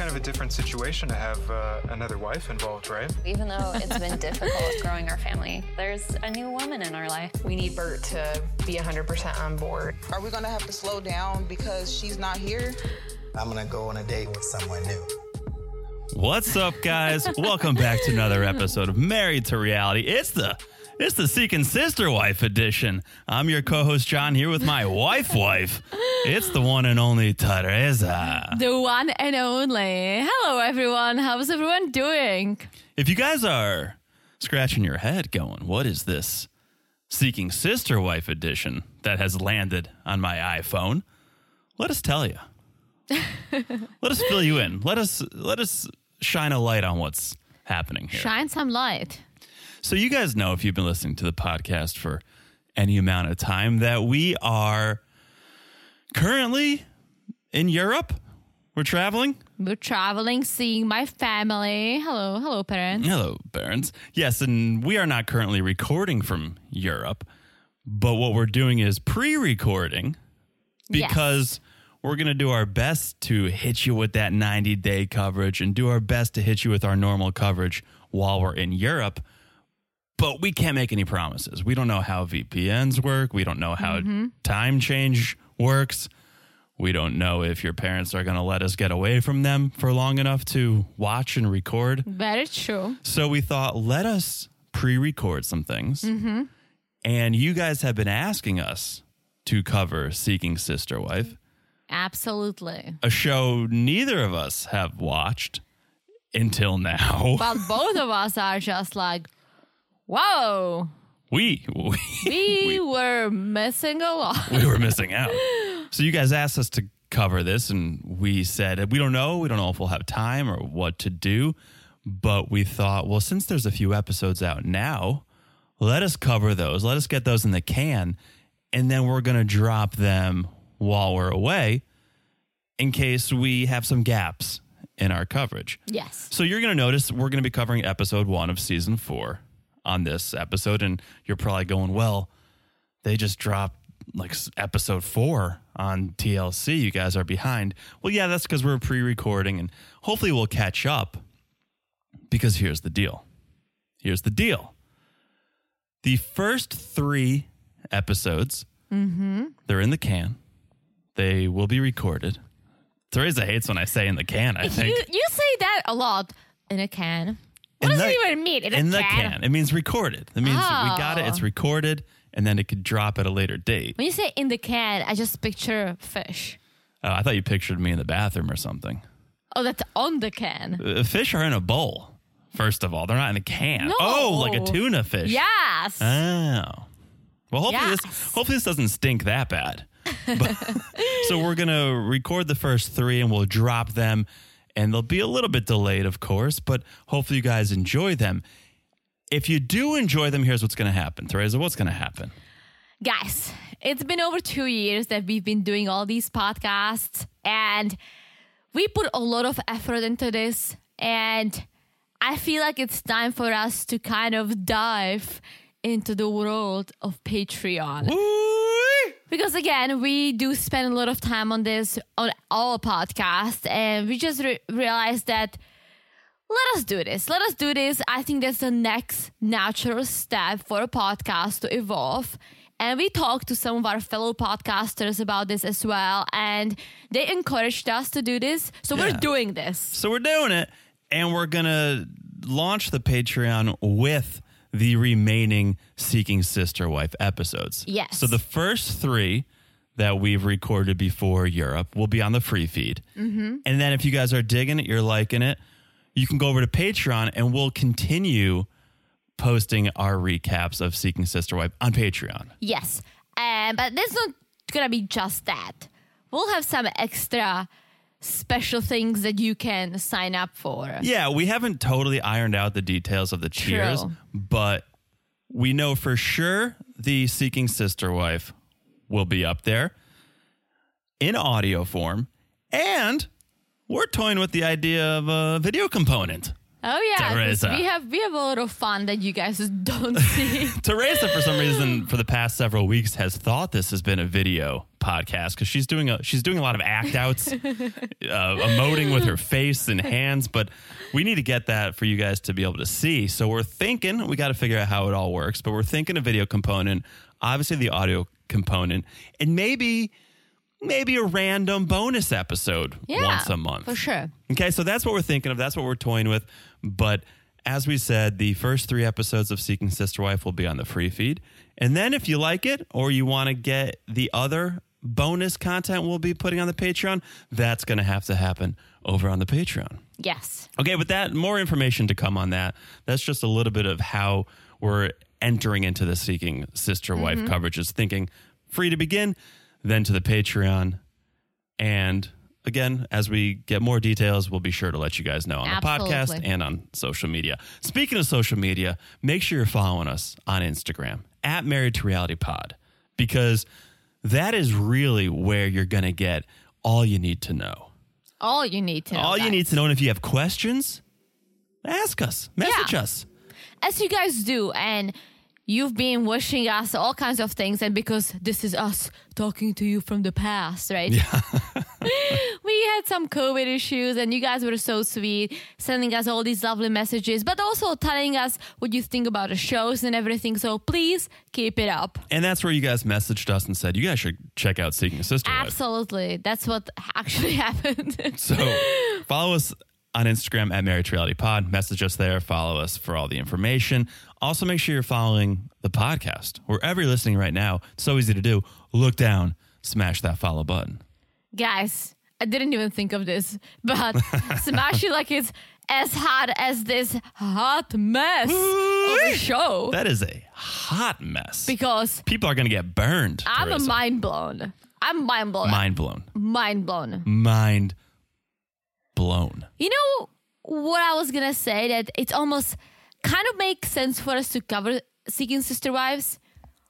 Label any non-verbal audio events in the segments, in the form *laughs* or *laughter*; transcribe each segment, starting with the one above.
kind of a different situation to have uh, another wife involved, right? Even though it's been *laughs* difficult growing our family, there's a new woman in our life. We need Bert to be 100% on board. Are we gonna have to slow down because she's not here? I'm gonna go on a date with someone new. What's up, guys? *laughs* Welcome back to another episode of Married to Reality. It's the it's the Seeking Sister Wife edition. I'm your co-host John here with my wife wife. It's the one and only Teresa. The one and only. Hello, everyone. How's everyone doing? If you guys are scratching your head going, what is this Seeking Sister Wife edition that has landed on my iPhone? Let us tell you. *laughs* let us fill you in. Let us let us shine a light on what's happening here. Shine some light. So, you guys know if you've been listening to the podcast for any amount of time that we are currently in Europe. We're traveling. We're traveling, seeing my family. Hello, hello, parents. Hello, parents. Yes, and we are not currently recording from Europe, but what we're doing is pre recording because we're going to do our best to hit you with that 90 day coverage and do our best to hit you with our normal coverage while we're in Europe but we can't make any promises. We don't know how VPNs work. We don't know how mm-hmm. time change works. We don't know if your parents are going to let us get away from them for long enough to watch and record. Very true. So we thought, let us pre record some things. Mm-hmm. And you guys have been asking us to cover Seeking Sister Wife, Absolutely. a show neither of us have watched until now. But both of us are just like, whoa, *laughs* We, we, we were missing a lot. we were missing out. So you guys asked us to cover this, and we said we don't know. We don't know if we'll have time or what to do. But we thought, well, since there's a few episodes out now, let us cover those. Let us get those in the can, and then we're gonna drop them while we're away, in case we have some gaps in our coverage. Yes. So you're going to notice we're going to be covering episode one of season four on this episode. And you're probably going, well, they just dropped like episode four on TLC. You guys are behind. Well, yeah, that's because we're pre recording and hopefully we'll catch up because here's the deal. Here's the deal. The first three episodes, mm-hmm. they're in the can. They will be recorded. Teresa hates when I say in the can, I think. You, you say that a lot in a can. What In does the- it even mean? In a in the can? can. It means recorded. It means we got it. Oh. It's recorded, and then it could drop at a later date. When you say in the can, I just picture fish. Oh, I thought you pictured me in the bathroom or something. Oh, that's on the can. Uh, fish are in a bowl. First of all, they're not in a can. No. Oh, like a tuna fish. Yes. Oh. Well, hopefully this hopefully this doesn't stink that bad. *laughs* But- so we're gonna record the first three and we'll drop them, and they'll be a little bit delayed, of course, but hopefully you guys enjoy them. If you do enjoy them, here's what's gonna happen. Teresa, what's gonna happen? Guys, it's been over two years that we've been doing all these podcasts, and we put a lot of effort into this. And I feel like it's time for us to kind of dive into the world of Patreon. Ooh-wee. Because again, we do spend a lot of time on this on our podcast, and we just re- realized that let us do this. Let us do this. I think that's the next natural step for a podcast to evolve. And we talked to some of our fellow podcasters about this as well, and they encouraged us to do this. So we're doing this. So we're doing it, and we're gonna launch the Patreon with the remaining Seeking Sister Wife episodes. Yes. So the first three that we've recorded before Europe will be on the free feed, mm-hmm. and then if you guys are digging it, you're liking it, you can go over to Patreon, and we'll continue posting our recaps of Seeking Sister Wife on Patreon. Yes. Um, but it's not going to be just that. We'll have some extra special things that you can sign up for. Yeah, we haven't totally ironed out the details of the cheers, True. but we know for sure the Seeking Sister Wife will be up there in audio form. And we're toying with the idea of a video component Oh yeah, Teresa. we have we have a lot of fun that you guys *laughs* don't see. *laughs* Teresa, for some reason, for the past several weeks, has thought this has been a video podcast because she's doing a she's doing a lot of act outs, *laughs* uh, emoting with her face and hands. But we need to get that for you guys to be able to see. So we're thinking we got to figure out how it all works. But we're thinking a video component, obviously the audio component, and maybe maybe a random bonus episode Yeah, once a month for sure. Okay, so that's what we're thinking of. That's what we're toying with. But as we said, the first three episodes of Seeking Sister Wife will be on the free feed. And then if you like it or you want to get the other bonus content we'll be putting on the Patreon, that's going to have to happen over on the Patreon. Yes. Okay, with that, more information to come on that. That's just a little bit of how we're entering into the Seeking Sister Wife mm-hmm. coverage is thinking free to begin, then to the Patreon. And again, as we get more details, we'll be sure to let you guys know on the podcast and on social media. Speaking of social media, make sure you're following us on Instagram at Married to Reality Pod because that is really where you're going to get all you need to know. All you need to know. All you need to know, and if you have questions, ask us, message Yeah. us. as you guys do, and you've been wishing us all kinds of things, and because this is us talking to you from the past, right? Yeah. *laughs* *laughs* we had some COVID issues, and you guys were so sweet, sending us all these lovely messages, but also telling us what you think about the shows and everything. So please keep it up. And that's where you guys messaged us and said, you guys should check out Seeking a Sister Absolutely. That's what actually *laughs* happened. So follow us on Instagram at Married Reality Pod. Message us there. Follow us for all the information. Also, make sure you're following the podcast wherever you're listening right now. It's so easy to do. Look down, smash that follow button. guys, I didn't even think of this, but *laughs* smash it like it's as hot as this hot mess of a show. That is a hot mess. because People are going to get burned. I'm a Teresa. mind blown. I'm mind blown. mind blown. mind blown. Mind blown. You know what I was gonna say? That it's almost kind of makes sense for us to cover seeking sister wives.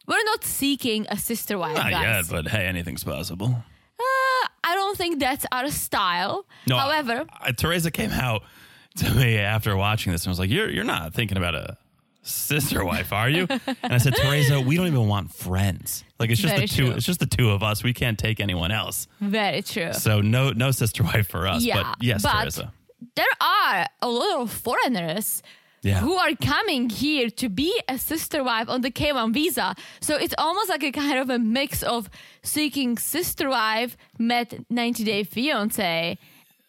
We're not seeking a sister wife, Not guys. yet, but hey, anything's possible. Uh, I don't think that's our style. No, However, I, Teresa came out to me after watching this and was like, "You're you're not thinking about a sister wife, are you?" And I said, "Teresa, we don't even want friends. Like it's just Very the two. true. It's just the two of us. We can't take anyone else. very true. So no no sister wife for us. Yeah, but yes, but Teresa. there are a lot of foreigners Yeah. who are coming here to be a sister wife on the K1 visa. So it's almost like a kind of a mix of seeking sister wife met 90 Day Fiance.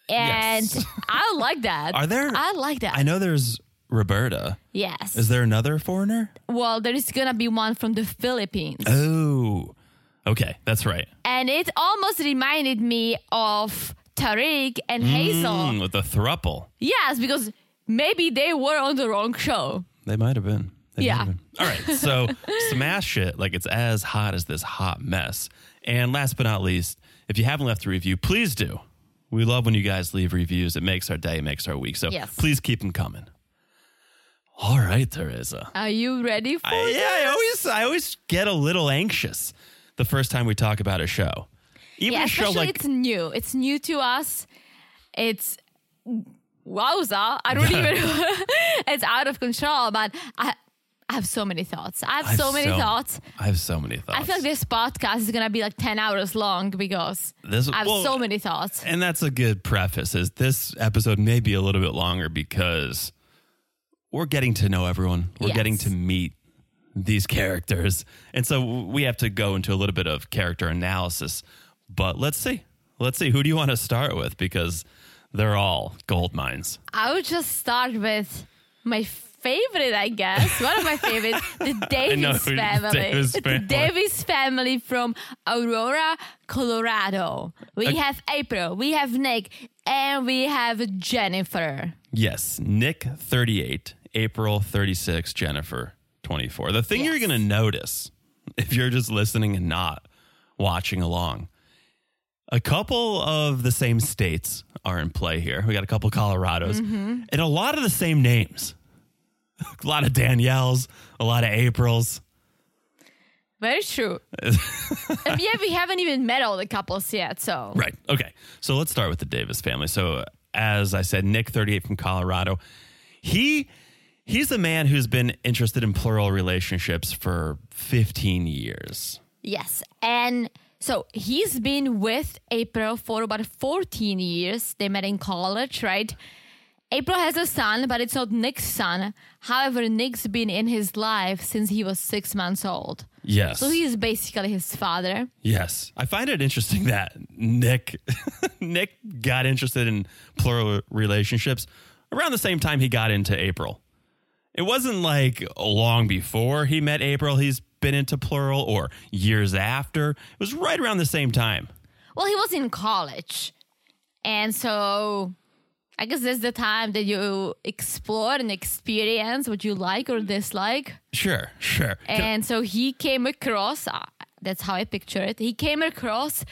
And Yes. *laughs* I like that. Are there? I like that. I know there's Roberta. Yes. Is there another foreigner? well, there is going to be one from the Philippines. Oh, okay, that's right. and it almost reminded me of Tarik and Hazel. Mm, with the thruple. Yes, because maybe they were on the wrong show. They might have been. They Yeah. have been. All right. So *laughs* smash it like it's as hot as this hot mess. And last but not least, if you haven't left a review, please do. We love when you guys leave reviews. It makes our day, it makes our week. So Yes. please keep them coming. All right, Teresa. Are you ready for I, yeah, I always I always get a little anxious the first time we talk about a show. Even Yeah, a show like it's new. It's new to us. It's wowza. I don't even. *laughs* it's out of control. But I, I have so many thoughts. I have, I so many thoughts. I have so many thoughts. I feel like this podcast is gonna be like ten hours long because This- I have well, so many thoughts. And that's a good preface is this episode may be a little bit longer because we're getting to know everyone. We're Yes. getting to meet these characters. And so we have to go into a little bit of character analysis. But let's see. Let's see. Who do you want to start with? Because they're all gold mines. I would just start with my favorite, I guess. One of my favorites, the *laughs* Davis who- family. Davis the family. Davis family from Aurora, Colorado. We Okay. have April, we have Nick, and we have Jennifer. Yes. Nick, 38. April, 36. Jennifer, 24. The thing you're going to notice if you're just listening and not watching along, a couple of the same states are in play here. We got a couple Colorados Mm-hmm. and a lot of the same names. *laughs* A lot of Danielles, a lot of Aprils. Very true. *laughs* and yeah, we haven't even met all the couples yet, so. Right. Okay. So let's start with the Davis family. So, as I said, Nick, 38 from Colorado. He he's a man who's been interested in plural relationships for 15 years. Yes. And so he's been with April for about 14 years. They met in college, right? April has a son, but it's not Nick's son. However, Nick's been in his life since he was six months old. Yes. So he's basically his father. Yes. I find it interesting that Nick *laughs* Nick got interested in plural relationships around the same time he got into April. It wasn't like long before he met April he's been into plural or years after. It was right around the same time. Well, he was in college. And so I guess that's the time that you explore and experience what you like or dislike. Sure, sure. And so he came across, uh, that's how I picture it, he came across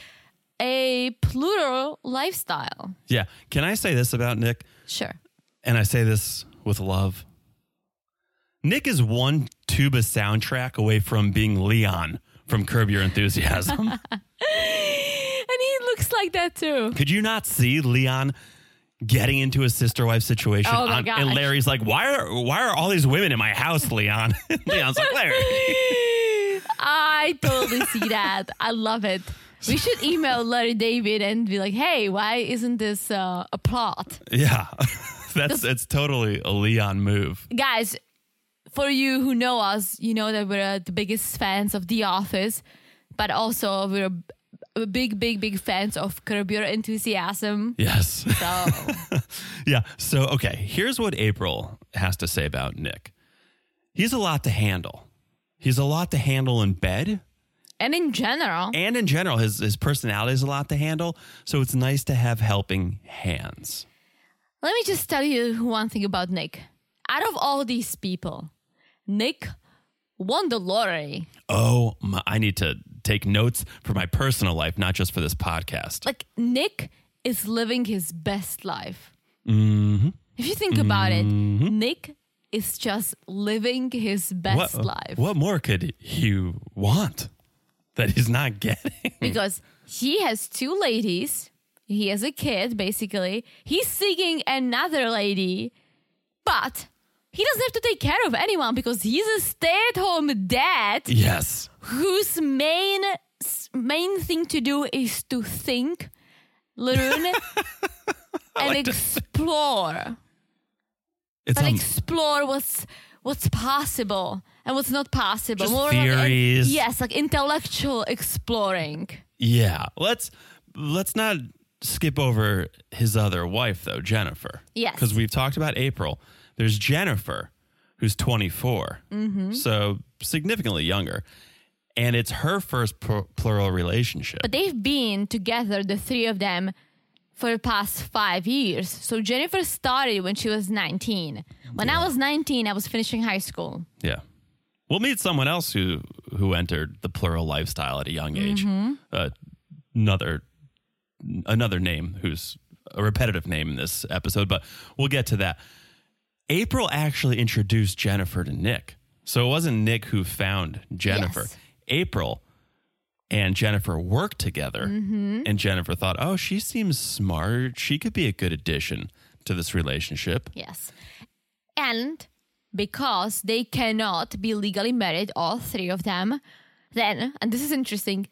a plural lifestyle. yeah. Can I say this about Nick? Sure. And I say this with love. Nick is one tuba soundtrack away from being Leon from Curb Your Enthusiasm. *laughs* And he looks like that too. Could you not see Leon getting into a sister wife situation? Oh my on- gosh. and Larry's like, "Why are why are all these women in my house, Leon?" *laughs* Leon's like, "Larry." I totally see that. I love it. We should email Larry David and be like, hey, why isn't this uh, a plot? Yeah, *laughs* that's it's totally a Leon move. Guys, for you who know us, you know that we're uh, the biggest fans of The Office, but also we're a big, big, big fans of Curb Your Enthusiasm. Yes. So, *laughs* yeah. So okay, here's what April has to say about Nick. He's a lot to handle. He's a lot to handle in bed. and in general, And in general, his, his personality is a lot to handle. So it's nice to have helping hands. let me just tell you one thing about Nick. Out of all these people, Nick won the lottery. Oh, my, I need to take notes for my personal life, not just for this podcast. like Nick is living his best life. Mm-hmm. If you think about it, Nick is just living his best what, life what more could he want that he's not getting? *laughs* because he has two ladies. He has a kid, basically. He's seeking another lady, but he doesn't have to take care of anyone because he's a stay-at-home dad yes. whose main main thing to do is to think, learn, *laughs* and explore. It's but um, explore what's what's possible and what's not possible. Just like- theories. yes, like intellectual exploring. yeah. Let's let's not skip over his other wife though, Jennifer. Yes. Because we've talked about April. There's Jennifer, who's 24, Mm-hmm. so significantly younger, and it's her first pl- plural relationship. But they've been together, the three of them, for the past five years. So Jennifer started when she was 19. When I was 19, I was finishing high school. Yeah. We'll meet someone else who who entered the plural lifestyle at a young age. Uh, another another name who's a repetitive name in this episode, but we'll get to that. April actually introduced Jennifer to Nick. So it wasn't Nick who found Jennifer. Yes. April and Jennifer worked together, mm-hmm. and Jennifer thought, "Oh, she seems smart. She could be a good addition to this relationship." Yes. And because they cannot be legally married, all three of them, then, and this is interesting,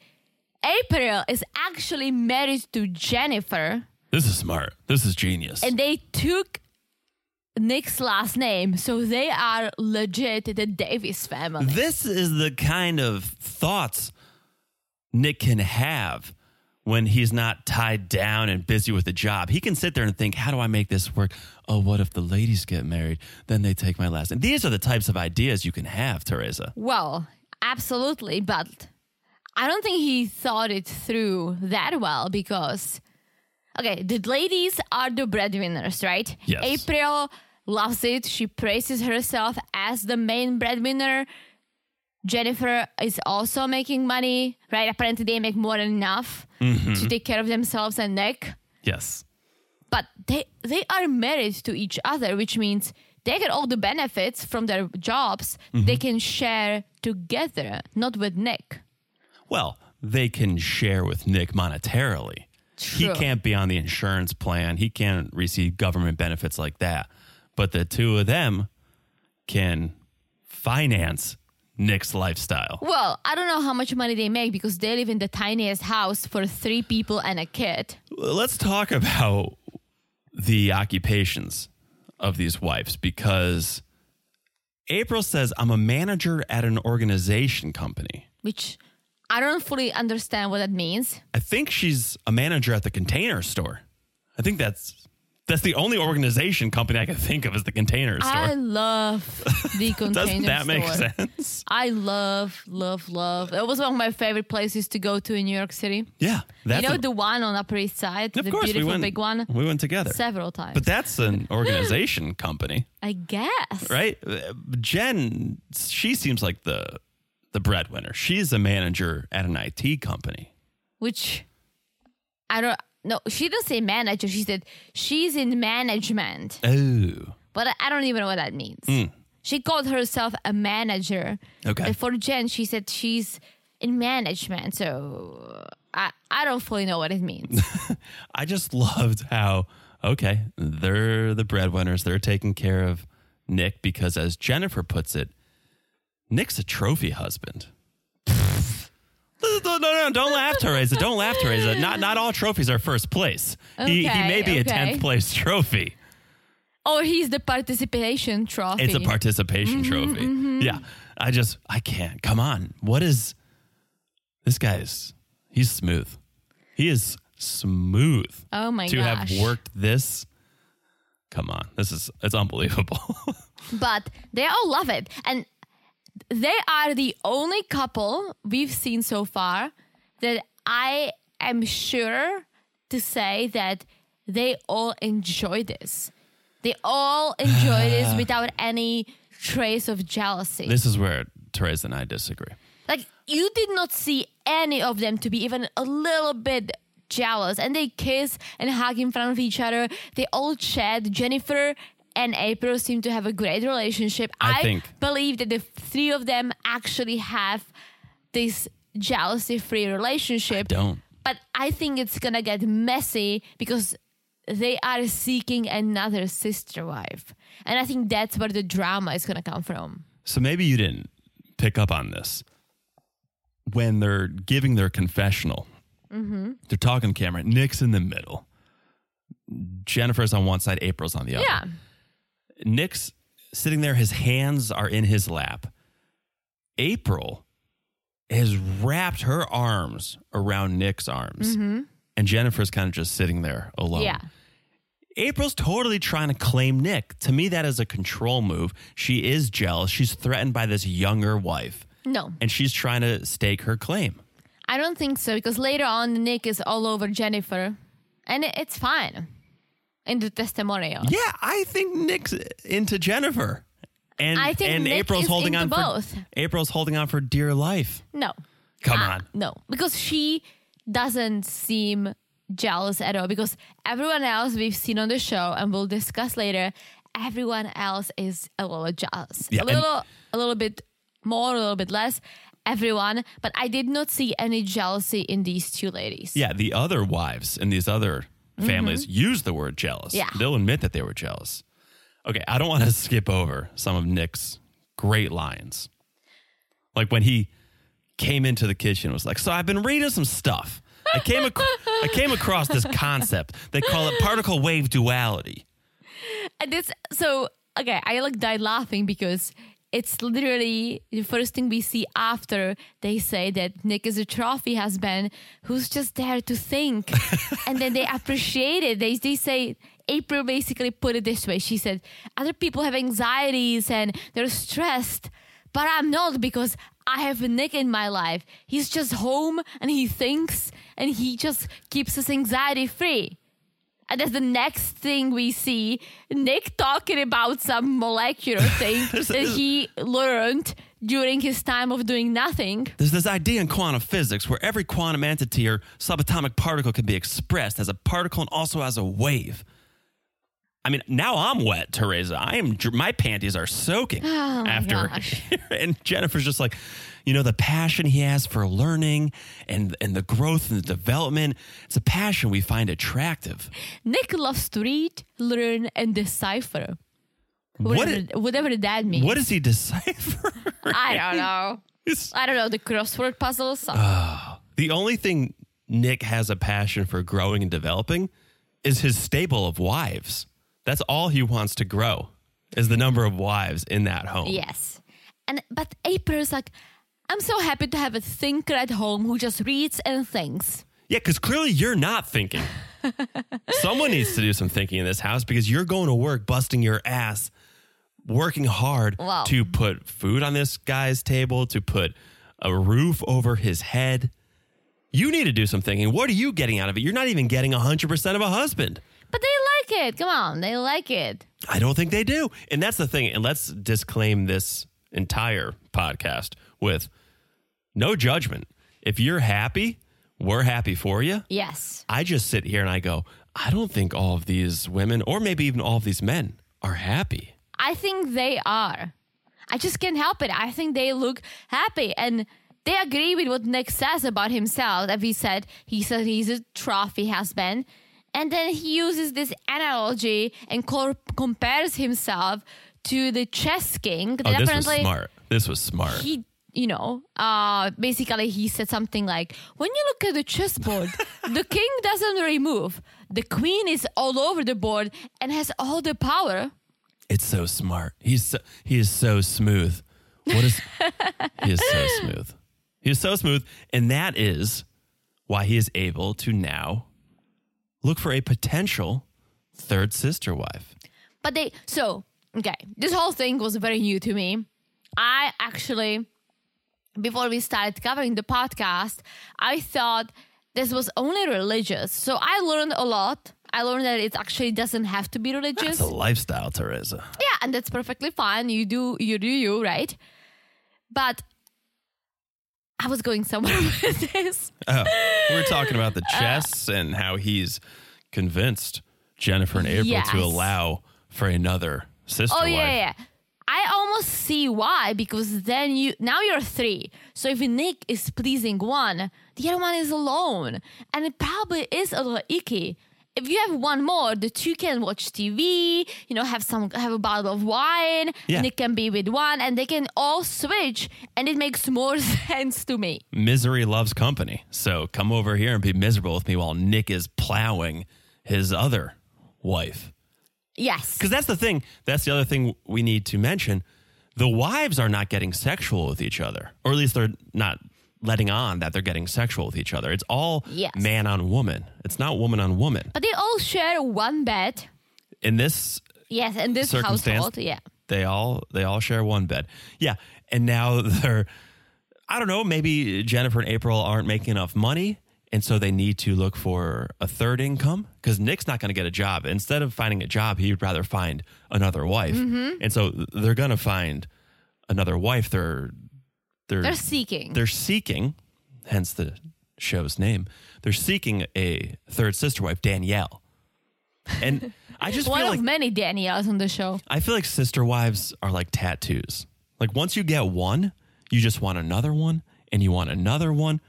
April is actually married to Jennifer, This is smart. This is genius. and they took Nick's last name, so they are legit the Davis family. This is the kind of thoughts Nick can have when he's not tied down and busy with a job. He can sit there and think, how do I make this work? Oh, what if the ladies get married? Then they take my last name. These are the types of ideas you can have, Teresa. Well, absolutely, but I don't think he thought it through that well because, okay, the ladies are the breadwinners, right? Yes. April loves it. She praises herself as the main breadwinner. Jennifer is also making money, right? Apparently, they make more than enough mm-hmm. to take care of themselves and Nick. Yes. But they they are married to each other, which means they get all the benefits from their jobs. Mm-hmm. They can share together, not with Nick. Well, they can share with Nick monetarily. He can't be on the insurance plan. He can't receive government benefits like that. but the two of them can finance Nick's lifestyle. Well, I don't know how much money they make because they live in the tiniest house for three people and a kid. Let's talk about the occupations of these wives because April says, I'm a manager at an organization company. which I don't fully understand what that means. I think she's a manager at the container store. I think that's that's the only organization company I can think of as the container store. I love *laughs* the container Doesn't that make store. sense? I love, love, love. It was one of my favorite places to go to in New York City. Yeah, that's you know a- the one on Upper East Side, of the course we beautiful went. big one, We went together several times. But that's an *gasps* organization company, I guess. right? Uh, Jen, she seems like the the breadwinner. She's a manager at an IT company. Which I don't. No, she didn't say manager. She said she's in management, Oh, but I, don't even know what that means. Hmm. She called herself a manager. Okay. But for Jen, she said she's in management. So I I don't fully know what it means. *laughs* I just loved how okay, they're the breadwinners. They're taking care of Nick because, as Jennifer puts it, Nick's a trophy husband. *laughs* No, no, no, don't laugh, Teresa. Don't laugh, Teresa. Not not all trophies are first place. he, he may be a okay. 10th place trophy. or he's the participation trophy. It's a participation Mm-hmm, trophy. Yeah. I just, I can't. Come on. What is, this guy's, he's smooth. He is smooth. Oh my to gosh. have worked this. Come on. This is, it's unbelievable. *laughs* but they all love it. And they are the only couple we've seen so far that I am sure to say that they all enjoy this. They all enjoy this *sighs* without any trace of jealousy. this is where Teresa and I disagree. like you did not see any of them to be even a little bit jealous and they kiss and hug in front of each other they all chat jennifer and april seem to have a great relationship I think- believe that the three of them actually have this jealousy free relationship Don't. but i think it's gonna get messy because they are seeking another sister wife and i think that's where the drama is gonna come from So maybe you didn't pick up on this. When they're giving their confessional, Mm-hmm. they're talking to camera. Nick's in the middle. Jennifer's on one side, April's on the other. yeah Nick's sitting there, his hands are in his lap. April has wrapped her arms around Nick's arms. And Jennifer's kind of just sitting there alone. Mm-hmm. yeah April's totally trying to claim Nick. To me, that is a control move. She is jealous. She's threatened by this younger wife, no and she's trying to stake her claim. I don't think so because later on Nick is all over Jennifer, and it's fine in the testimonial. Yeah, I think Nick's into Jennifer. And, I think and Nick April's is holding into on both. for April's holding on for dear life. No, Come Uh, on. no, because she doesn't seem jealous at all. Because everyone else we've seen on the show, and we'll discuss later, everyone else is a little jealous, Yeah, a and- little, a little bit more, a little bit less. Everyone, but I did not see any jealousy in these two ladies. Yeah, the other wives in these other families use the word jealous. Mm-hmm. Yeah. They'll admit that they were jealous. Okay, I don't want to *laughs* skip over some of Nick's great lines. Like when he came into the kitchen was like, "So I've been reading some stuff. I came ac- I came across this concept. They call it particle wave duality." And *laughs* this so okay, I like died laughing because it's literally the first thing we see after they say that Nick is a trophy husband who's just there to think. *laughs* and then they appreciate it. They they say April basically put it this way. She said, Other people have anxieties and they're stressed, but I'm not because I have Nick in my life. He's just home and he thinks and he just keeps us anxiety free. And that's the next thing we see Nick talking about some molecular thing *laughs* that he learned during his time of doing nothing. There's this idea in quantum physics where every quantum entity or subatomic particle can be expressed as a particle and also as a wave. I mean, now I'm wet, Teresa. I am. My panties are soaking Oh after. *laughs* and Jennifer's just like, you know, the passion he has for learning and and the growth and the development. It's a passion we find attractive. Nick loves to read, learn, and decipher. Whatever, whatever that means. What does he decipher? *laughs* I don't know. It's- I don't know the crossword puzzles. Ah. the only thing Nick has a passion for growing and developing is his stable of wives. That's all he wants to grow is the number of wives in that home. yes, and but April's like, I'm so happy to have a thinker at home who just reads and thinks. Yeah, because clearly you're not thinking. *laughs* Someone needs to do some thinking in this house because you're going to work, busting your ass, working hard Wow. to put food on this guy's table, to put a roof over his head. You need to do some thinking. What are you getting out of it? You're not even getting 100% of a husband. But they like it. Come on, they like it. I don't think they do. And that's the thing. And let's disclaim this entire podcast with no judgment. If you're happy, we're happy for you. Yes. I just sit here and I go, I don't think all of these women, or maybe even all of these men, are happy. I think they are. I just can't help it. I think they look happy and they agree with what Nick says about himself. That he said he said he's a trophy husband, and then he uses this analogy and co- compares himself to the chess king. Oh, this was smart. This was smart. He, you know, uh, basically he said something like, "When you look at the chessboard, *laughs* the king doesn't really move. The queen is all over the board and has all the power." It's so smart. He's so, he is so smooth. What is *laughs* he is so smooth. He is so smooth, and that is why he is able to now look for a potential third sister wife. But they so okay. This whole thing was very new to me. I actually, before we started covering the podcast, I thought this was only religious. So I learned a lot. I learned that it actually doesn't have to be religious. It's a lifestyle, Teresa. yeah, and that's perfectly fine. You do you do you right. But I was going somewhere *laughs* with this. Oh, we're talking about the Uh, chess and how he's convinced Jennifer and April Yes. to allow for another sister Oh wife. yeah, yeah. I almost see why because then you now you're three. So if Nick is pleasing one, the other one is alone, and it probably is a little icky. If you have one more, the two can watch TV, you know, have some have a bottle of wine, Yeah. and it can be with one, and they can all switch, and it makes more *laughs* sense to me. Misery loves company. So come over here and be miserable with me while Nick is plowing his other wife. Yes, Because that's the thing. That's the other thing we need to mention. The wives are not getting sexual with each other, or at least they're not letting on that they're getting sexual with each other. It's all Yes. man on woman. It's not woman on woman. but they all share one bed. In this Yes, in this Circumstance. household, yeah. they all they all share one bed. Yeah, and now *laughs* they're I don't know, maybe Jennifer and April aren't making enough money and so they need to look for a third income cuz Nick's not going to get a job. Instead of finding a job, he'd rather find another wife. Mm-hmm. And so they're going to find another wife. They're they're They're seeking. they're seeking, hence the show's name. They're seeking a third sister wife, Danielle. And I just one feel of like many Danielles on the show. I feel like sister wives are like tattoos. Like once you get one, you just want another one and you want another one.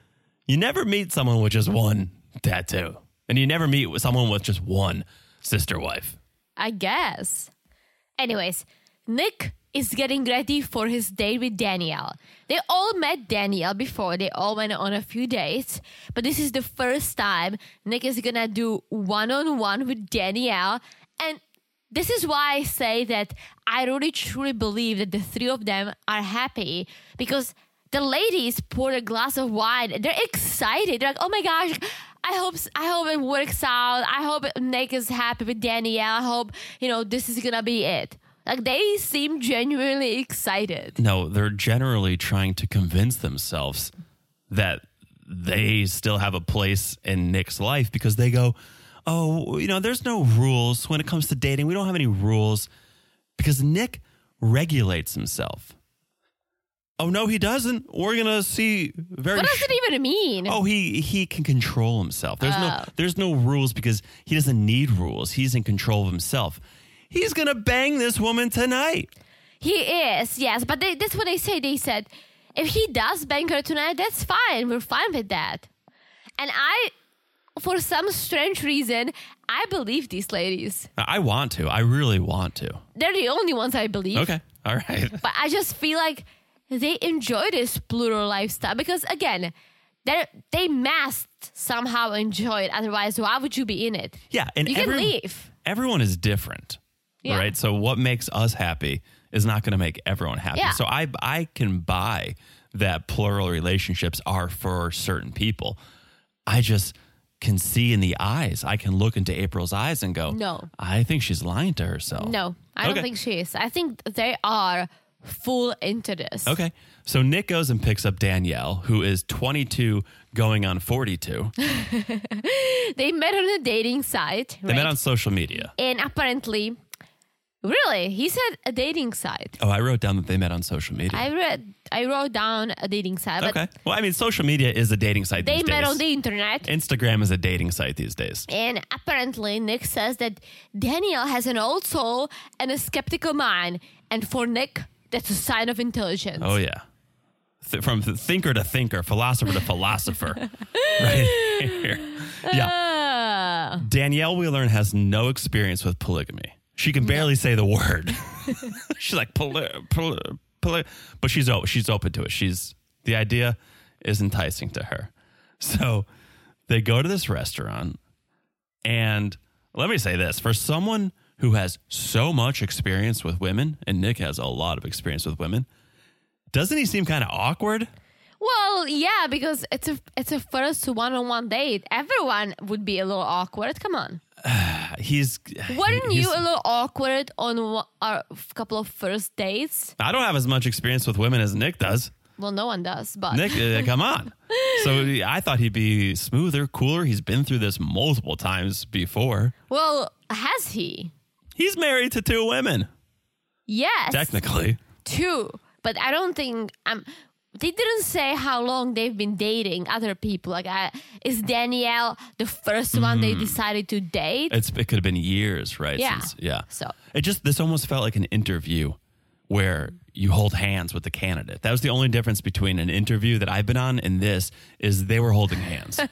You never meet someone with just one tattoo. And you never meet with someone with just one sister wife. I guess. Anyways, Nick is getting ready for his date with Danielle. They all met Danielle before, they all went on a few dates, but this is the first time Nick is gonna do one on one with Danielle. And this is why I say that I really truly believe that the three of them are happy because the ladies poured a glass of wine. They're excited. They're like, "Oh my gosh, I hope I hope it works out. I hope Nick is happy with Danielle. I hope you know this is gonna be it." Like they seem genuinely excited. No, they're generally trying to convince themselves that they still have a place in Nick's life because they go, Oh, you know, there's no rules when it comes to dating. We don't have any rules because Nick regulates himself. Oh, no, he doesn't. We're going to see very What does sh- it even mean? Oh, he he can control himself. There's no Oh. there's no rules because he doesn't need rules. He's in control of himself. He's gonna bang this woman tonight. He is, yes, but they, that's what they say. They said if he does bang her tonight, that's fine. We're fine with that. And I for some strange reason, I believe these ladies. I want to. I really want to. They're the only ones I believe. Okay. All right. *laughs* But I just feel like they enjoy this plural lifestyle because again, they they must somehow enjoy it. Otherwise, why would you be in it? Yeah, and you can leave. Everyone is different, Yeah. right? So what makes us happy is not going to make everyone happy. Yeah. So I I can buy that plural relationships are for certain people. I just can see in the eyes. I can look into April's eyes and go, No. I think she's lying to herself. No, I don't think she is. I think they are full into this. Okay. So Nick goes and picks up Danielle, who is 22 going on 42. *laughs* They met on a dating site. They right? met on social media. and apparently, really, he said a dating site. Oh, I wrote down that they met on social media. I read, I wrote down a dating site, okay. Well, I mean, social media is a dating site they these met days. on the internet. Instagram is a dating site these days. And apparently, Nick says that Danielle has an old soul and a skeptical mind. And for Nick, that's a sign of intelligence. Oh yeah, Th- from th- thinker to thinker, philosopher to philosopher, *laughs* right here. Yeah, Ah. Danielle we learn has no experience with polygamy. She can barely say the word. *laughs* she's like poly, but she's she's open to it. She's the idea is enticing to her. *laughs* So they go to this restaurant, and let me say this: for someone who has so much experience with women, and Nick has a lot of experience with women, doesn't he seem kind of awkward? Well, yeah, because it's a it's a first one-on-one date. Everyone would be a little awkward. Come on, *sighs* He's weren't he's- you a little awkward on our couple of first dates? I don't have as much experience with women as Nick does. Well, no one does, but Nick, uh, *laughs* come on. So I thought he'd be smoother, cooler. He's been through this multiple times before. well, has he? He's married to two women, Yes, technically. two, but I don't think um they didn't say how long they've been dating other people. Like, I, is Danielle the first one they mm-hmm. decided to date? It's it could have been years, right? Yeah. Since, yeah. So- it just this almost felt like an interview where you hold hands with the candidate. That was the only difference between an interview that I've been on and this is they were holding hands. *laughs*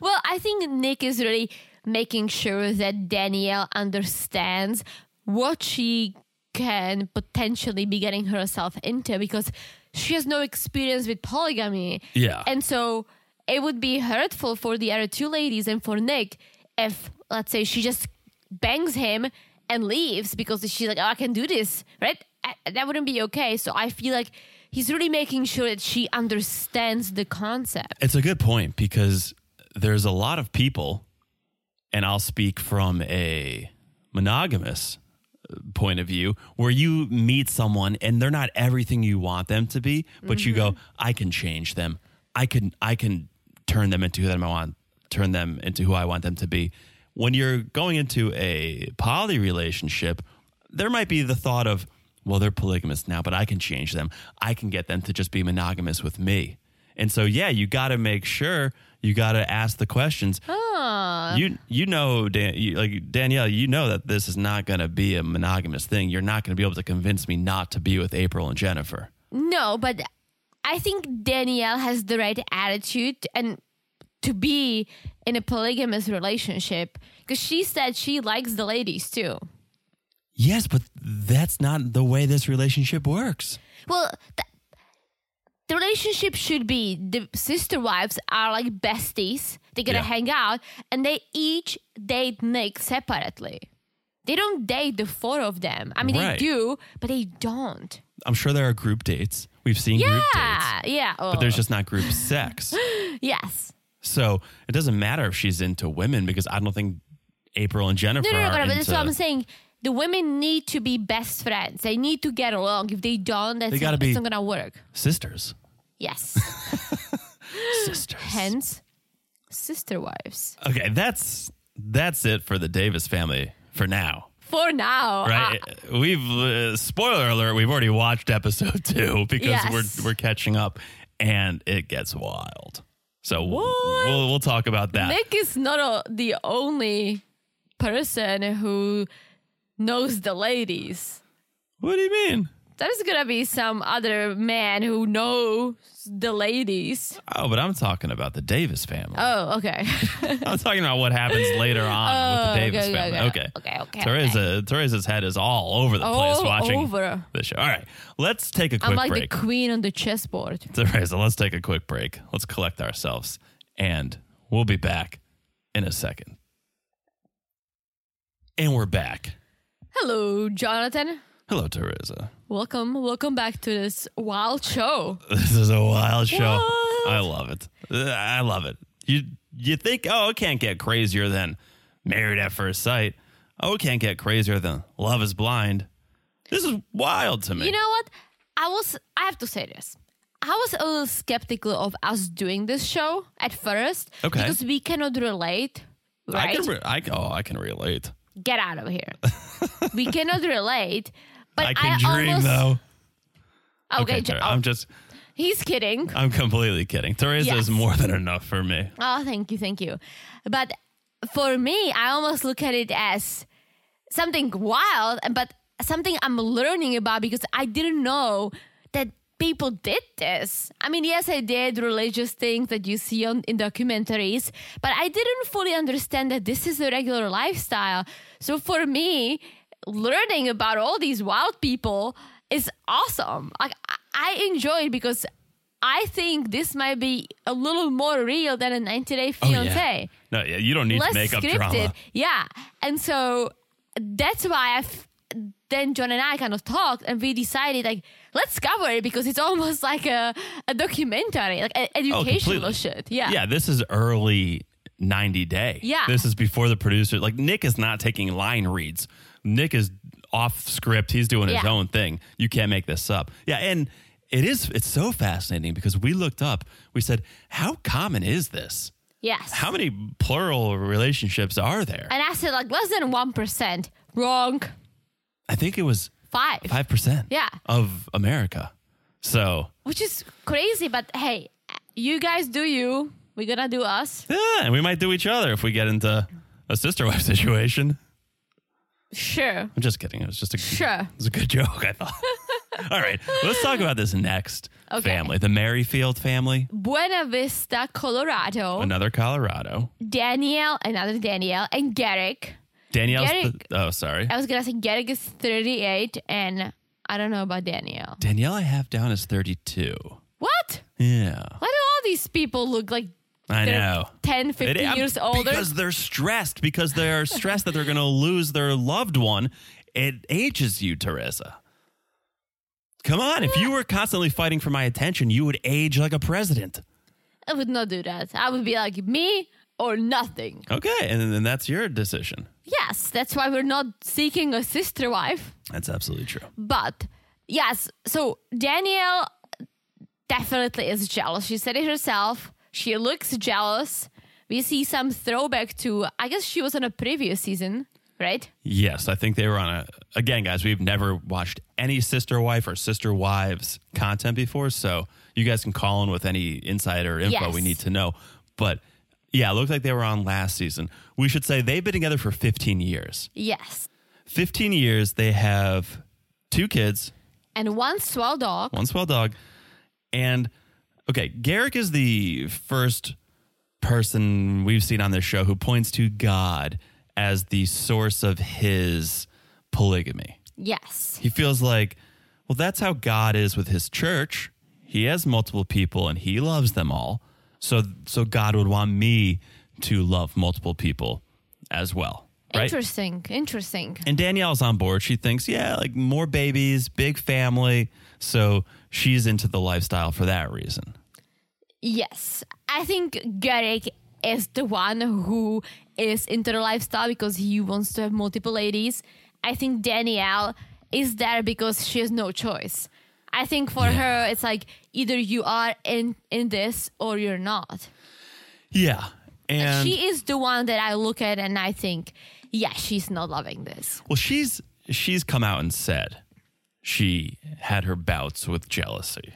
Well, I think Nick is really making sure that Danielle understands what she can potentially be getting herself into because she has no experience with polygamy. Yeah. And so it would be hurtful for the other two ladies and for Nick if, let's say, she just bangs him and leaves because she's like, oh, I can do this, right? That wouldn't be okay. So I feel like he's really making sure that she understands the concept. It's a good point because there's a lot of people, and I'll speak from a monogamous point of view, where you meet someone and they're not everything you want them to be, but you go, mm-hmm. I can change them. I can I can turn them into who I want, turn them into who I want them to be. When you're going into a poly relationship, there might be the thought of, well, they're polygamous now, but I can change them. I can get them to just be monogamous with me. And so, yeah, you got to make sure you got to ask the questions. You you know, Dan, you, like Danielle, you know that this is not going to be a monogamous thing. You're not going to be able to convince me not to be with April and Jennifer. No, but I think Danielle has the right attitude and to be in a polygamous relationship because she said she likes the ladies too. Yes, but that's not the way this relationship works. Well, th- the relationship should be the sister wives are like besties. They're gonna Yeah. hang out and they each date Nick separately. They don't date the four of them. I mean, Right. they do, but they don't. I'm sure there are group dates. We've seen group dates, Yeah, yeah. but there's oh, just not group sex. *laughs* yes. So it doesn't matter if she's into women because I don't think April and Jennifer No, no, no, are but into. that's what I'm saying. The women need to be best friends. They need to get along. If they don't, that's They gotta not, be- it's not gonna work. sisters. Yes. *laughs* Sisters. Hence, sister wives. Okay, that's that's it for the Davis family for now. For now, Right? uh, we've uh, spoiler alert. We've already watched episode *laughs* two because Yes. we're we're catching up, and it gets wild. So we'll, we'll we'll talk about that. Nick is not a, the only person who knows the ladies. what do you mean? there's gonna be some other man who knows the ladies. Oh, but I'm talking about the Davis family. Oh, okay. *laughs* I'm talking about what happens later on with Oh, the Davis okay, family. okay, Okay. okay, okay, Teresa, Teresa's head is all over the place watching over. the show. All right, let's take a quick break. I'm like break. the queen on the chessboard. Teresa, let's take a quick break. Let's collect ourselves, and we'll be back in a second. And we're back. Hello, Jonathan. Hello, Teresa. Welcome, welcome back to this wild show. *laughs* This is a wild show. What? I love it. I love it. You you think, oh, it can't get crazier than Married at First Sight. Oh, it can't get crazier than Love is Blind. This is wild to me. You know what? I was, I have to say this. I was a little skeptical of us doing this show at first Okay. because we cannot relate, right? I can re- I, oh, I can relate. Get out of here. we *laughs* cannot relate, but I can dream almost, though. Okay, Ter- oh. I'm just he's kidding. I'm completely kidding. Teresa Yes. is more than enough for me. Oh, thank you, thank you. But for me, I almost look at it as something wild, but something I'm learning about because I didn't know people did this. I mean, yes, I did religious things that you see on in documentaries, but I didn't fully understand that this is a regular lifestyle. So for me, learning about all these wild people is awesome. Like I- enjoy it because I think this might be a little more real than a 90 Day Oh, Fiance No, yeah, you don't need less to make up scripted. drama. Yeah. And so that's why I've then John and I kind of talked and we decided like let's cover it because it's almost *laughs* like a, a documentary, like a, Oh, educational completely. shit. Yeah. Yeah, this is early 90 day. Yeah. This is before the producer. Like, Nick is not taking line reads. Nick is off script. He's doing his Yeah. own thing. You can't make this up. Yeah. And it is, it's so fascinating because we looked up, we said, how common is this? Yes. How many plural relationships are there? and I said like less than 1%. Wrong. I think it was 5. 5% Yeah. of America. So, Which is crazy, but hey, you guys do you. We're to do us. yeah, and we might do each other if we get into a sister wife *laughs* situation. Sure. I'm just kidding. It was just a Sure. It was a good *laughs* joke, I thought. *laughs* All right, let's talk about this next Okay. family, the Merrifield family, Buena Vista, Colorado. another Colorado. Danielle, another Danielle, and Garrick. Danielle's. The, oh, sorry. I was gonna say Garrick is 38, and I don't know about Danielle. Danielle, I have down as 32. What? Yeah, Why do all these people look like I they're know. 10, 15 It- years older? because they're stressed. Because they're *laughs* stressed that they're going to lose their loved one. It ages you, Teresa. Come on, if you were constantly fighting for my attention, you would age like a president. I would not do that. I would be like me or nothing. Okay, and then that's your decision. Yes, that's why we're not seeking a sister wife. That's absolutely true. But yes, so Danielle definitely is jealous. She said it herself. She looks jealous. We see some throwback to, I guess she was on a previous season, right? Yes, I think they were on a. Again, guys, we've never watched any sister wife or sister wives content before, so you guys can call in with any insider info Yes. we need to know. But yeah, it looked like they were on last season. We should say they've been together for 15 years. Yes. 15 years, they have two kids, And one swell dog. one swell dog, and okay, Garrick is the first person we've seen on this show who points to God as the source of his polygamy. Yes. He feels like, well, that's how God is with his church. He has multiple people and he loves them all. So so God would want me to love multiple people as well. Right? Interesting. Interesting. And Danielle's on board. She thinks, yeah, like more babies, big family. So she's into the lifestyle for that reason. Yes. I think Garrick is the one who is into the lifestyle because he wants to have multiple ladies. I think Danielle is there because she has no choice. I think for her it's like either you are in in this or you're not. Yeah. And she is the one that I look at and I think, yeah, she's not loving this. well, she's she's come out and said she had her bouts with jealousy.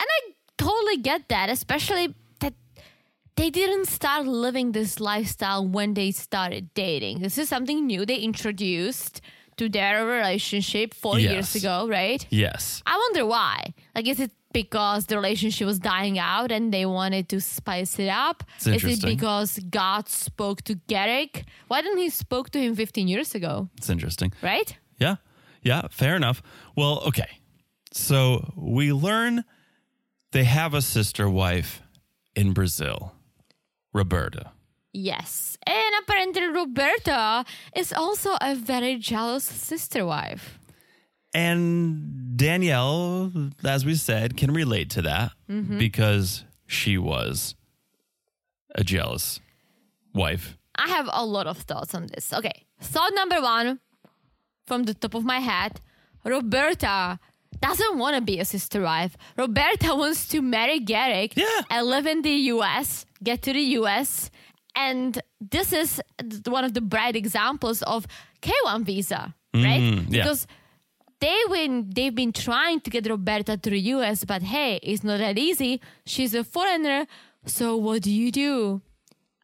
And I totally get that, especially that they didn't start living this lifestyle when they started dating. This is something new they introduced to their relationship four Yes. years ago, right? Yes. I wonder why. Like, is it because the relationship was dying out and they wanted to spice it up? It's is it because God spoke to Garrick? Why didn't he spoke to him 15 years ago, It's interesting. right? Yeah. Yeah. Fair enough. Well, okay. So we learn they have a sister wife in Brazil, Roberta. Yes. And apparently Roberta is also a very jealous sister wife. And Danielle, as we said, can relate to that Mm-hmm. because she was a jealous wife. I have a lot of thoughts on this. Okay. Thought number one from the top of my head Roberta doesn't want to be a sister wife. Roberta wants to marry Garrick Yeah. and live in the US, get to the US. And this is one of the bright examples of K1 visa, right? Mm, yeah. Because they've been, they've been trying to get Roberta to the US, but hey, it's not that easy. She's a foreigner. So what do you do?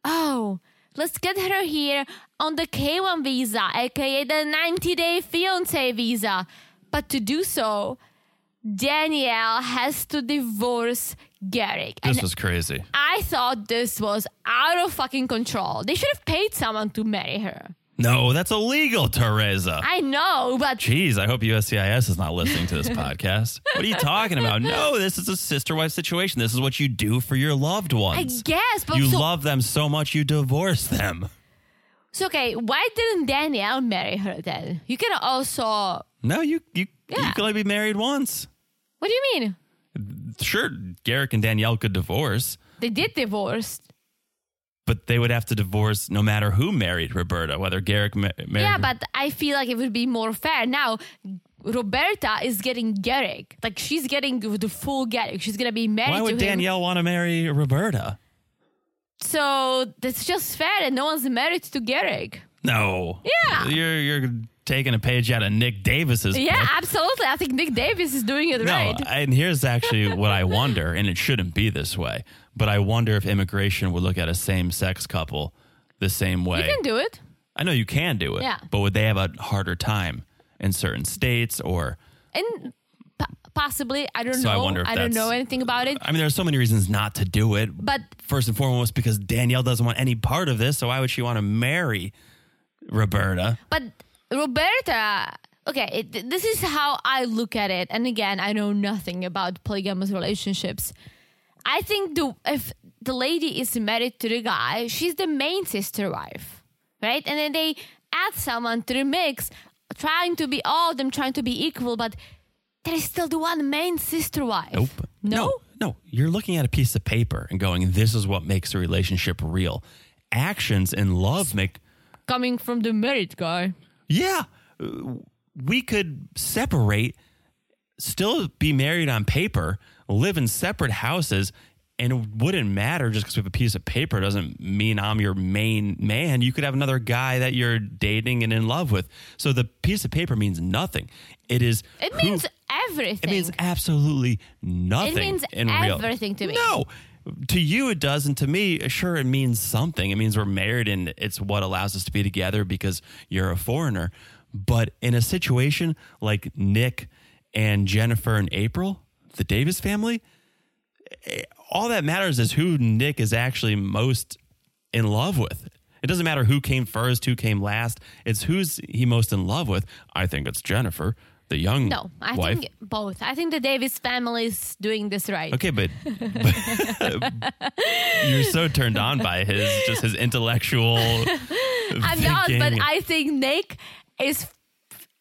Oh, let's get her here on the K1 visa, aka the 90 day fiance visa. But to do so, Danielle has to divorce Garrick. This And was crazy. I thought this was out of fucking control. They should have paid someone to marry her. No, that's illegal, Teresa. I know, but Jeez, I hope USCIS is not listening to this podcast. What are you talking about? No, this is a sister wife situation. This is what you do for your loved ones. I guess. But you so, love them so much you divorce them. so okay, why didn't Danielle marry her then? You can also. No, you you Yeah. you can only be married once. What do you mean? Sure, Garrick and Danielle could divorce, They did divorce. but they would have to divorce no matter who married Roberta, whether Garrick ma- married. Yeah, but I feel like it would be more fair. Now, Roberta is getting Garrick. Like, she's getting the full Garrick. She's going to be married why to would him. Danielle want to marry Roberta? So that's just fair that no one's married to Garrick. No. Yeah. You're you're taking a page out of Nick Davis's Yeah, book. absolutely. I think Nick Davis is doing it No, right. and here's actually what I wonder, and it shouldn't be this way, but I wonder if immigration would look at a same sex couple the same way. you can do it. I know you can do it, Yeah. but would they have a harder time in certain states or And possibly, I don't So I know. wonder if I don't know anything about it. I mean there's so many reasons not to do it. But First and foremost because Danielle doesn't want any part of this, so why would she want to marry Roberta? But Roberta, okay, it, this is how I look at it. And again, I know nothing about polygamous relationships. I think the if the lady is married to the guy, she's the main sister wife, right? And then they add someone to the mix, trying to be all of them trying to be equal, but there is still the one main sister wife. Nope. No? no. No. You're looking at a piece of paper and going, this is what makes a relationship real. Actions and love make Coming from the married guy. Yeah, we could separate, still be married on paper, live in separate houses, and it wouldn't matter just because we have a piece of paper doesn't mean I'm your main man. You could have another guy that you're dating and in love with. So the piece of paper means nothing. It is. It who- means everything. It means absolutely nothing. It means in real. everything to me. No. To you, it does, and to me, sure, it means something. It means we're married, and it's what allows us to be together because you're a foreigner. But in a situation like Nick and Jennifer and April, the Davis family, eh, all that matters is who Nick is actually most in love with. It doesn't matter who came first, who came last. It's who's he most in love with. I think it's Jennifer, the young No, I wife. think both. I think the Davis family is doing this right. Okay, but, but *laughs* you're so turned on by his just his intellectual. *laughs* I'm not, but I think Nick is.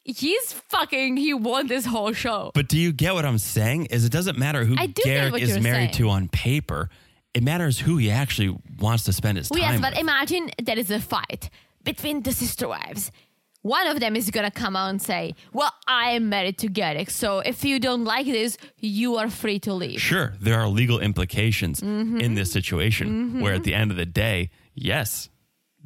He's fucking. He won this whole show. But do you get what I'm saying? Is it doesn't matter who I do get Garrick is married saying. to on paper. It matters who he actually wants to spend his Well, time yes, but imagine there is a fight between the sister wives. One of them is gonna come out and say, "Well, I am married to Garrick, so if you don't like this, you are free to leave." Sure, there are legal implications Mm-hmm. in this situation where at the end of the day, yes,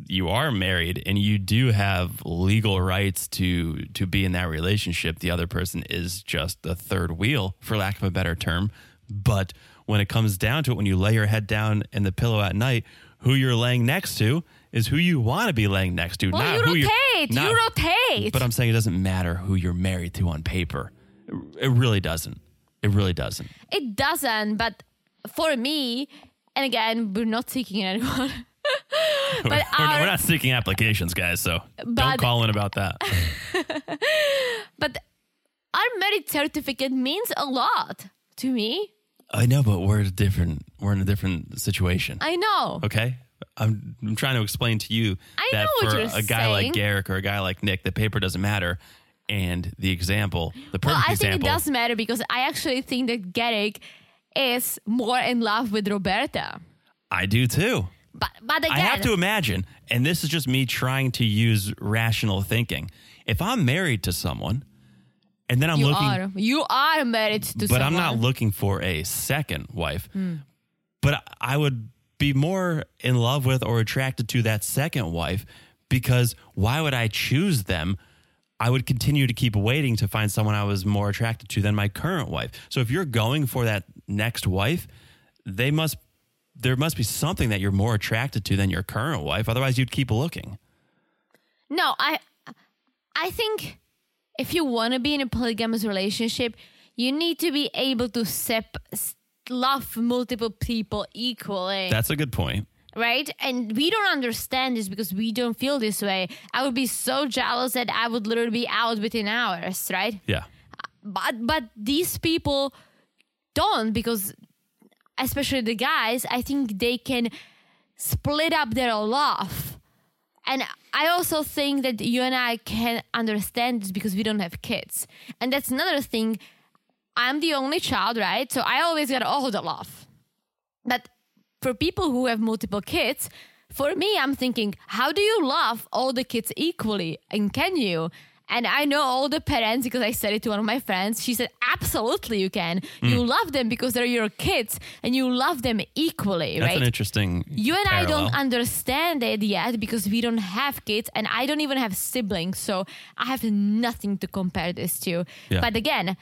you are married and you do have legal rights to to be in that relationship. The other person is just a third wheel, for lack of a better term. But when it comes down to it, when you lay your head down in the pillow at night, who you're laying next to is who you want to be laying next to. Well, not you who you're- rotate. not- you rotate. But I'm saying it doesn't matter who you're married to on paper. It really doesn't. It really doesn't. It doesn't, but for me, and again, we're not seeking anyone. *laughs* but we're, our, we're not seeking applications, guys. So don't call in about that. *laughs* but our marriage certificate means a lot to me. I know, but we're different. We're in a different situation. I know. Okay. I'm, I'm trying to explain to you I that for a guy like saying. Garrick or a guy like Nick, the paper doesn't matter. And the example, the perfect Well, I think example. it does matter because I actually think that Garrick is more in love with Roberta. I do too. But but again, I have to imagine, and this is just me trying to use rational thinking. If I'm married to someone, and then I'm you looking, are you are married to but someone. I'm not looking for a second wife. Hmm. But I would be more in love with or attracted to that second wife because why would I choose them? I would continue to keep waiting to find someone I was more attracted to than my current wife. So if you're going for that next wife, they must there must be something that you're more attracted to than your current wife. Otherwise, you'd keep looking. No, I I think if you want to be in a polygamous relationship, you need to be able to sep- love multiple people equally. That's a good point. right? And we don't understand this because we don't feel this way. I would be so jealous that I would literally be out within hours, right? Yeah. But but these people don't because especially the guys, I think they can split up their love. And I also think that you and I can understand this because we don't have kids. And that's another thing. I'm the only child, right? So I always get all the love. But for people who have multiple kids, for me, I'm thinking, how do you love all the kids equally? And can you? And I know all the parents because I said it to one of my friends. She said, absolutely, you can. You Hmm. love them because they're your kids and you love them equally, That's right? an interesting you and I don't understand it yet because we don't have kids and I don't even have siblings. So I have nothing to compare this to. Yeah. But again,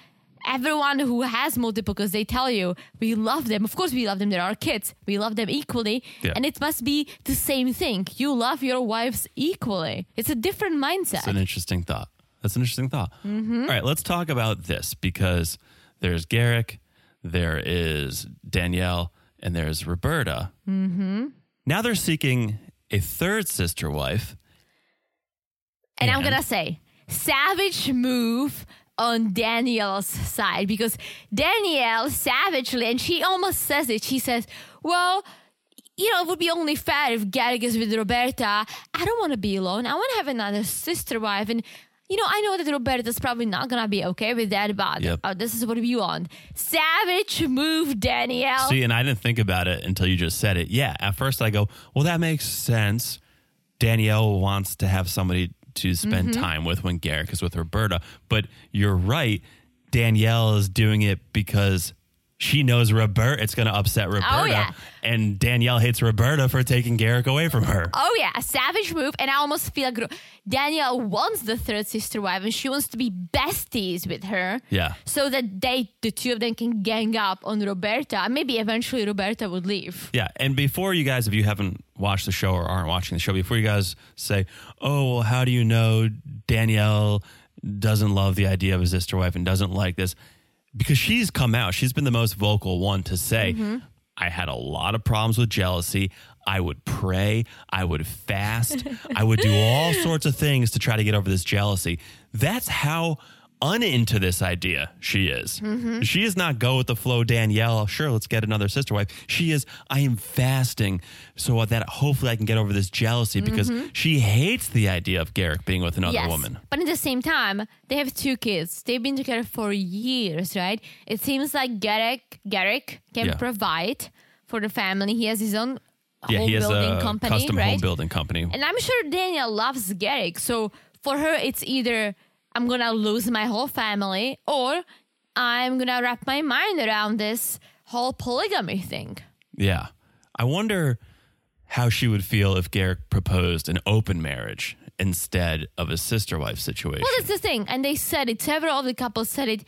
everyone who has multiple because they tell you we love them. Of course, we love them. They're our kids. We love them equally. Yeah. And it must be the same thing. You love your wives equally. It's a different mindset. That's an interesting thought. That's an interesting thought. Mm-hmm. All right, let's talk about this because there's Garrick, there is Danielle, and there's Roberta. Mm-hmm. Now they're seeking a third sister wife. And I'm gonna say, savage move on Danielle's side because Danielle savagely, and she almost says it. She says, "Well." You know, it would be only fair if Garrick is with Roberta. I don't want to be alone. I want to have another sister wife. And, you know, I know that Roberta's probably not going to be okay with that, but Yep. uh, this is what we want. Savage move, Danielle. See, and I didn't think about it until you just said it. Yeah, at first I go, well, that makes sense. Danielle wants to have somebody to spend Mm-hmm. time with when Garrick is with Roberta. But you're right. Danielle is doing it because she knows Roberta. It's going to upset oh, Roberta. Oh, yeah. And Danielle hates Roberta for taking Garrick away from her. Oh yeah, a savage move, and I almost feel like Danielle wants the third sister wife, and she wants to be besties with her. Yeah. So that they, the two of them, can gang up on Roberta. Maybe eventually Roberta would leave. Yeah, and before you guys, if you haven't watched the show or aren't watching the show, before you guys say, "Oh, well, how do you know Danielle doesn't love the idea of a sister wife and doesn't like this?" Because she's come out, she's been the most vocal one to say, mm-hmm. "I had a lot of problems with jealousy. I would pray, I would fast, I would do all *laughs* sorts of things to try to get over this jealousy." That's how uninto this idea she is. Mm-hmm. She is not go with the flow Danielle, sure, let's get another sister wife. She is I am fasting so that hopefully I can get over this jealousy because mm-hmm. she hates the idea of Garrick being with another yes, woman. but at the same time, they have two kids. They've been together for years, right? It seems like Garrick, Garrick can Yeah. provide for the family. He has his own Yeah, home he has building a company, custom right? home building company. And I'm sure Danielle loves Garrick. So for her, it's either I'm to lose my whole family or I'm to wrap my mind around this whole polygamy thing. Yeah. I wonder how she would feel if Garrick proposed an open marriage instead of a sister wife situation. Well, that's the thing. And they said it, several of the couples said it.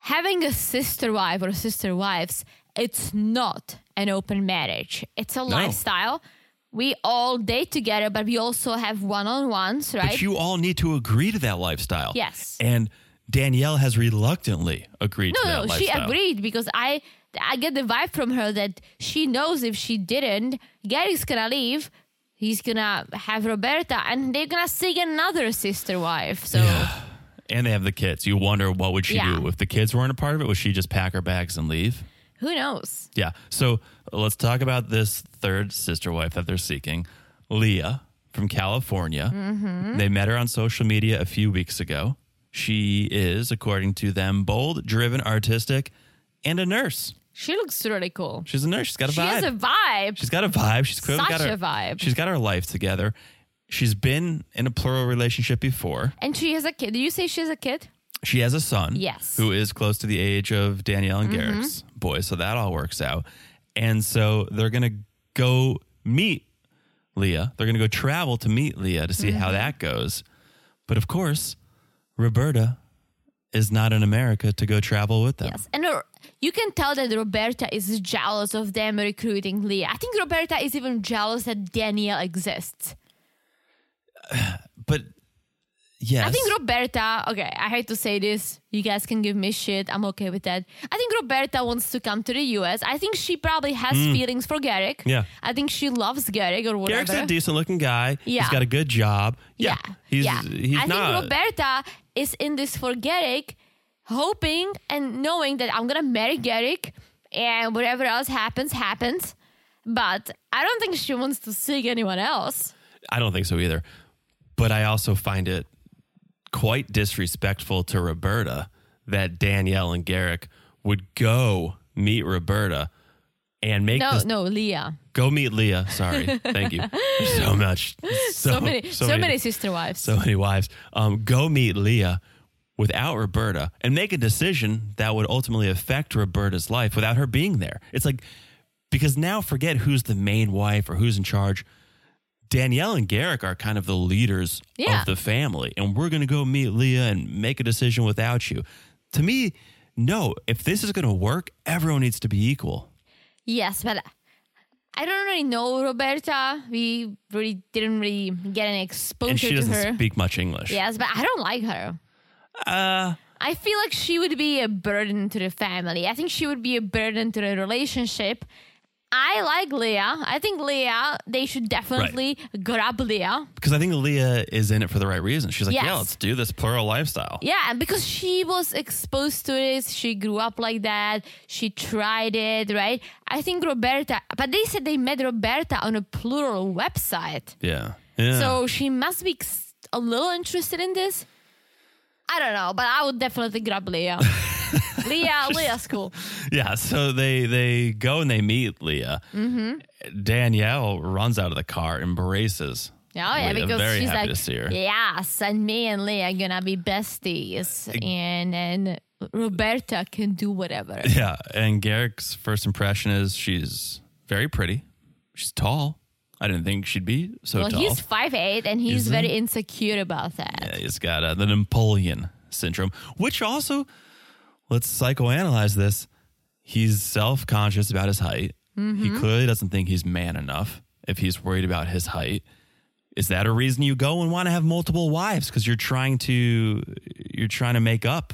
Having a sister wife or sister wives, it's not an open marriage. It's a lifestyle. We all date together, but we also have one on ones, right? But you all need to agree to that lifestyle. Yes. And Danielle has reluctantly agreed no, to that no, she agreed because I I get the vibe from her that she knows if she didn't, Gary's gonna leave. He's gonna have Roberta, and they're gonna seek another sister wife. So And they have the kids. You wonder what would she Yeah. do if the kids weren't a part of it? Would she just pack her bags and leave? Who knows? Yeah. So let's talk about this third sister wife that they're seeking, Leah from California. Mm-hmm. They met her on social media a few weeks ago. She is, according to them, bold, driven, artistic, and a nurse. She looks really cool. She's a nurse. She's got a vibe. She has a vibe. She's got a vibe. She's clearly got her a vibe. She's got her life together. She's been in a plural relationship before. and she has a kid. Did you say she has a kid? She has a son. Yes. Who is close to the age of Danielle and Garrick's boy. So that all works out. And so they're going to go meet Leah. They're going to go travel to meet Leah to see how that goes. But of course, Roberta is not in America to go travel with them. Yes. And uh, you can tell that Roberta is jealous of them recruiting Leah. I think Roberta is even jealous that Danielle exists. *sighs* But yes. I think Roberta, okay, I hate to say this. You guys can give me shit. I'm okay with that. I think Roberta wants to come to the US. I think she probably has feelings for Garrick. Mm. Yeah. I think she loves Garrick or whatever. Garrick's a decent looking guy. Yeah. He's got a good job. yeah. He's, yeah. he's I not. think Roberta is in this for Garrick, hoping and knowing that I'm going to marry Garrick and whatever else happens, happens. But I don't think she wants to seek anyone else. I don't think so either. But I also find it quite disrespectful to Roberta that Danielle and Garrick would go meet Roberta and make No, this no, Leah. go meet Leah. Sorry. Thank you. There's *laughs* so much. So, So, many, so, many, sister wives. so many wives. Um, go meet Leah without Roberta and make a decision that would ultimately affect Roberta's life without her being there. It's like because now forget who's the main wife or who's in charge. Danielle and Garrick are kind of the leaders Yeah. of the family, and we're going to go meet Leah and make a decision without you. To me, no. If this is going to work, everyone needs to be equal. Yes, but I don't really know Roberta. We really didn't really get an exposure to her. And she doesn't her. speak much English. Yes, but I don't like her. Uh, I feel like she would be a burden to the family. I think she would be a burden to the relationship. I like Leah. I think Leah, they should definitely grab Leah. because I think Leah is in it for the right reason. She's like, Yes. yeah, let's do this plural lifestyle. Yeah, because she was exposed to this, she grew up like that, she tried it, right? I think Roberta, but they said they met Roberta on a plural website. Yeah. Yeah. So she must be ex- a little interested in this. I don't know, but I would definitely grab Leah. *laughs* *laughs* Leah, Leah's cool. Yeah, so they they go and they meet Leah. Mm-hmm. Danielle runs out of the car, embraces. Oh yeah, Leah. because very she's happy like, to see her. yes, and me and Leah are gonna be besties, and and Roberta can do whatever. *laughs* Yeah, and Garrick's first impression is she's very pretty. She's tall. I didn't think she'd be so well, tall. he's five eight, and he's Is he? very insecure about that. Yeah, he's got uh, the Napoleon syndrome, which also, let's psychoanalyze this. He's self conscious about his height. Mm-hmm. He clearly doesn't think he's man enough if he's worried about his height. Is that a reason you go and want to have multiple wives? Because you're trying to you're trying to make up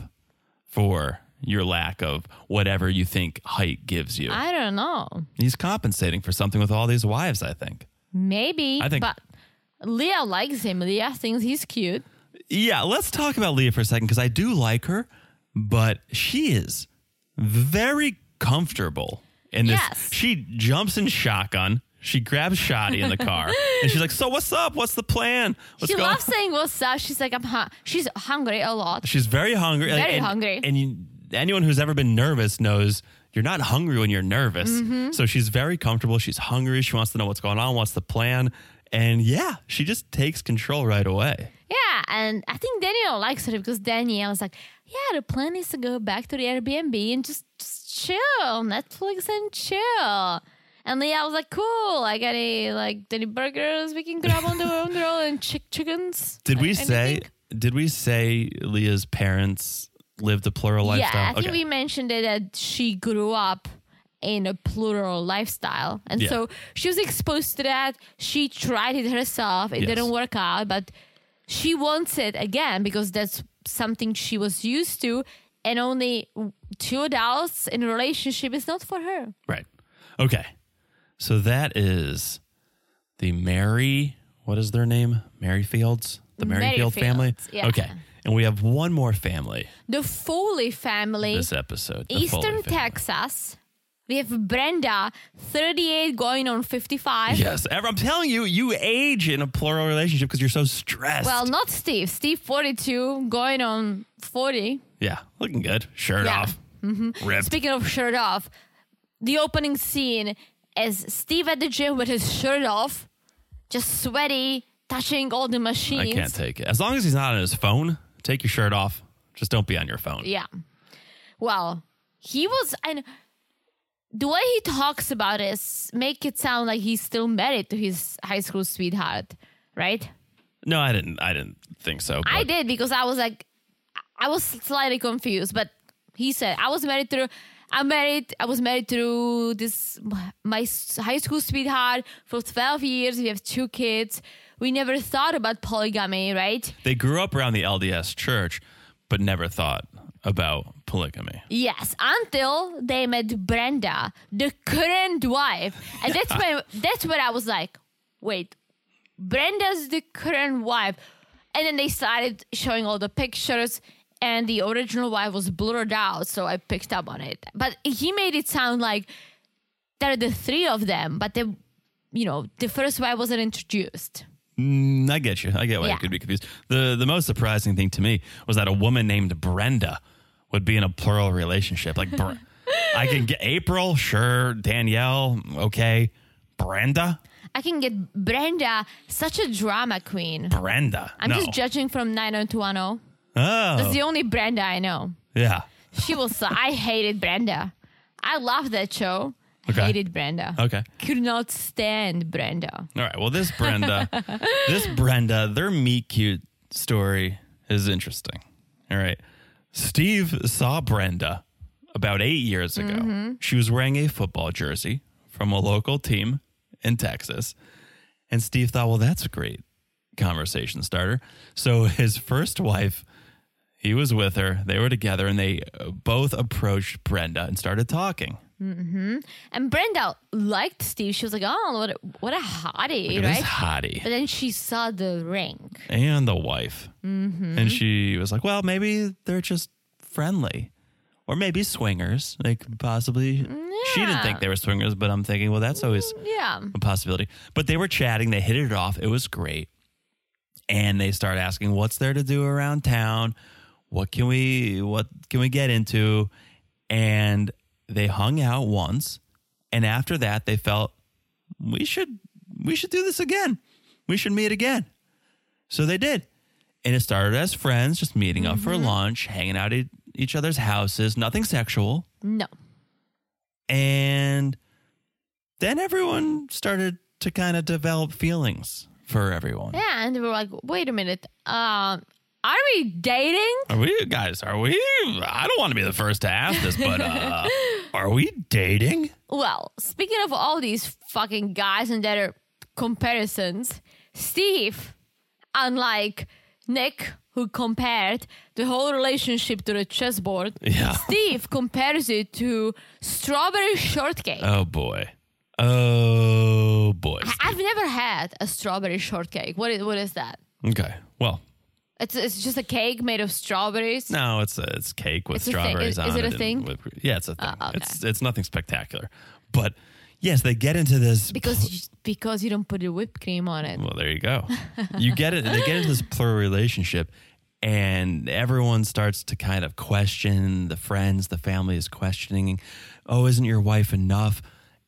for your lack of whatever you think height gives you. I don't know, he's compensating for something with all these wives, I think. maybe. I think- but Leah likes him. Leah thinks he's cute. Yeah, let's talk about Leah for a second because I do like her, but she is very comfortable in this. Yes. She jumps in shotgun. She grabs Shoddy in the car, *laughs* and she's like, "So what's up? What's the plan? What's she going?" loves saying what's up. She's like, I'm hu- she's hungry a lot. She's very hungry. Very and, hungry. And you, anyone who's ever been nervous knows you're not hungry when you're nervous. Mm-hmm. So she's very comfortable. She's hungry. She wants to know what's going on. What's the plan? And yeah, she just takes control right away. Yeah, and I think Danielle likes her because Danielle is like, yeah, the plan is to go back to the Airbnb and just, just chill, Netflix and chill. And Leah was like, cool. I got a like any burgers we can grab on the *laughs* on the roll and chick chickens. Did we Anything? say? Did we say Leah's parents lived a plural Yeah, lifestyle? I think we mentioned it that she grew up in a plural lifestyle. And Yeah. so she was exposed to that. She tried it herself. It Yes. didn't work out, but she wants it again because that's something she was used to. And only two adults in a relationship is not for her. Right. Okay. So that is the Mary, what is their name? Merrifields? The Merrifield family? Yeah. Okay. And we have one more family The Foley family, this episode. Eastern Foley family. Texas. We have Brenda, 38, going on 55. Yes. Ever- I'm telling you, you age in a plural relationship because you're so stressed. Well, not Steve. Steve, 42, going on 40. yeah. Looking good. Shirt Yeah. off. Mm-hmm. Ripped. Speaking of shirt off, the opening scene is Steve at the gym with his shirt off, just sweaty, touching all the machines. I can't take it. As long as he's not on his phone, take your shirt off. Just don't be on your phone. Yeah. Well, he was, and the way he talks about it make it sound like he's still married to his high school sweetheart, right? No, I didn't. I didn't think so. I did because I was like, I was slightly confused, but he said I was married through. I'm married. I was married through this my high school sweetheart for 12 years. We have two kids. We never thought about polygamy, right? They grew up around the LDS church, but never thought about polygamy. Yes, until they met Brenda, the current wife, and that's when *laughs* that's when I was like, wait, Brenda's the current wife, and then they started showing all the pictures, and the original wife was blurred out, so I picked up on it. But he made it sound like there are the three of them, but the you know the first wife wasn't introduced. Mm, I get you. I get why Yeah. you could be confused. The the most surprising thing to me was that a woman named Brenda would be in a plural relationship. Like Bre- I can get April, sure, Danielle, okay. Brenda? I can get Brenda, such a drama queen. Brenda. I'm no. just judging from 90210. oh. That's the only Brenda I know. yeah. She was. I hated Brenda. I loved that show. Okay. Hated Brenda. Okay. Could not stand Brenda. All right. Well, this Brenda, *laughs* this Brenda, their meet cute story is interesting. All right. Steve saw Brenda about eight years ago. Mm-hmm. She was wearing a football jersey from a local team in Texas. And Steve thought, well, that's a great conversation starter. So his first wife, he was with her. They were together and they both approached Brenda and started talking. Mm-hmm. And Brenda liked Steve. She was like, "Oh, what a, what a hottie, right?" hottie. But then she saw the ring. and the wife. Mm-hmm. And she was like, well, maybe they're just friendly. Or maybe swingers. Like possibly. She didn't think they were swingers, but I'm thinking, well, that's always mm, Yeah. a possibility. But they were chatting. They hit it off. It was great. And they start asking, what's there to do around town? What can we what can we get into? And they hung out once. And after that, they felt we should we should do this again. We should meet again. So they did. And it started as friends, just meeting up for lunch, hanging out at each other's houses, nothing sexual. No. And then everyone started to kind of develop feelings for everyone. Yeah, and we were like, "Wait a minute. Um, are we dating?" Are we guys, are we I don't want to be the first to ask this, but uh *laughs* are we dating? Well, speaking of all these fucking guys and their comparisons, Steve, unlike Nick, who compared the whole relationship to the chessboard, Yeah. *laughs* Steve compares it to strawberry shortcake. Oh boy. Oh boy. I've never had a strawberry shortcake. What is, what is that? Okay. Well, It's, it's just a cake made of strawberries. no, it's a, it's cake with It's a thing. strawberries Is- on is it a and thing? whipped cream. yeah, it's a oh, thing. Oh, okay. It's it's nothing spectacular. But yes, they get into this Because you, because you don't put the whipped cream on it. Well, there you go. You get it. They get into this plural relationship, and everyone starts to kind of question the friends, the family is questioning, "Oh, isn't your wife enough?"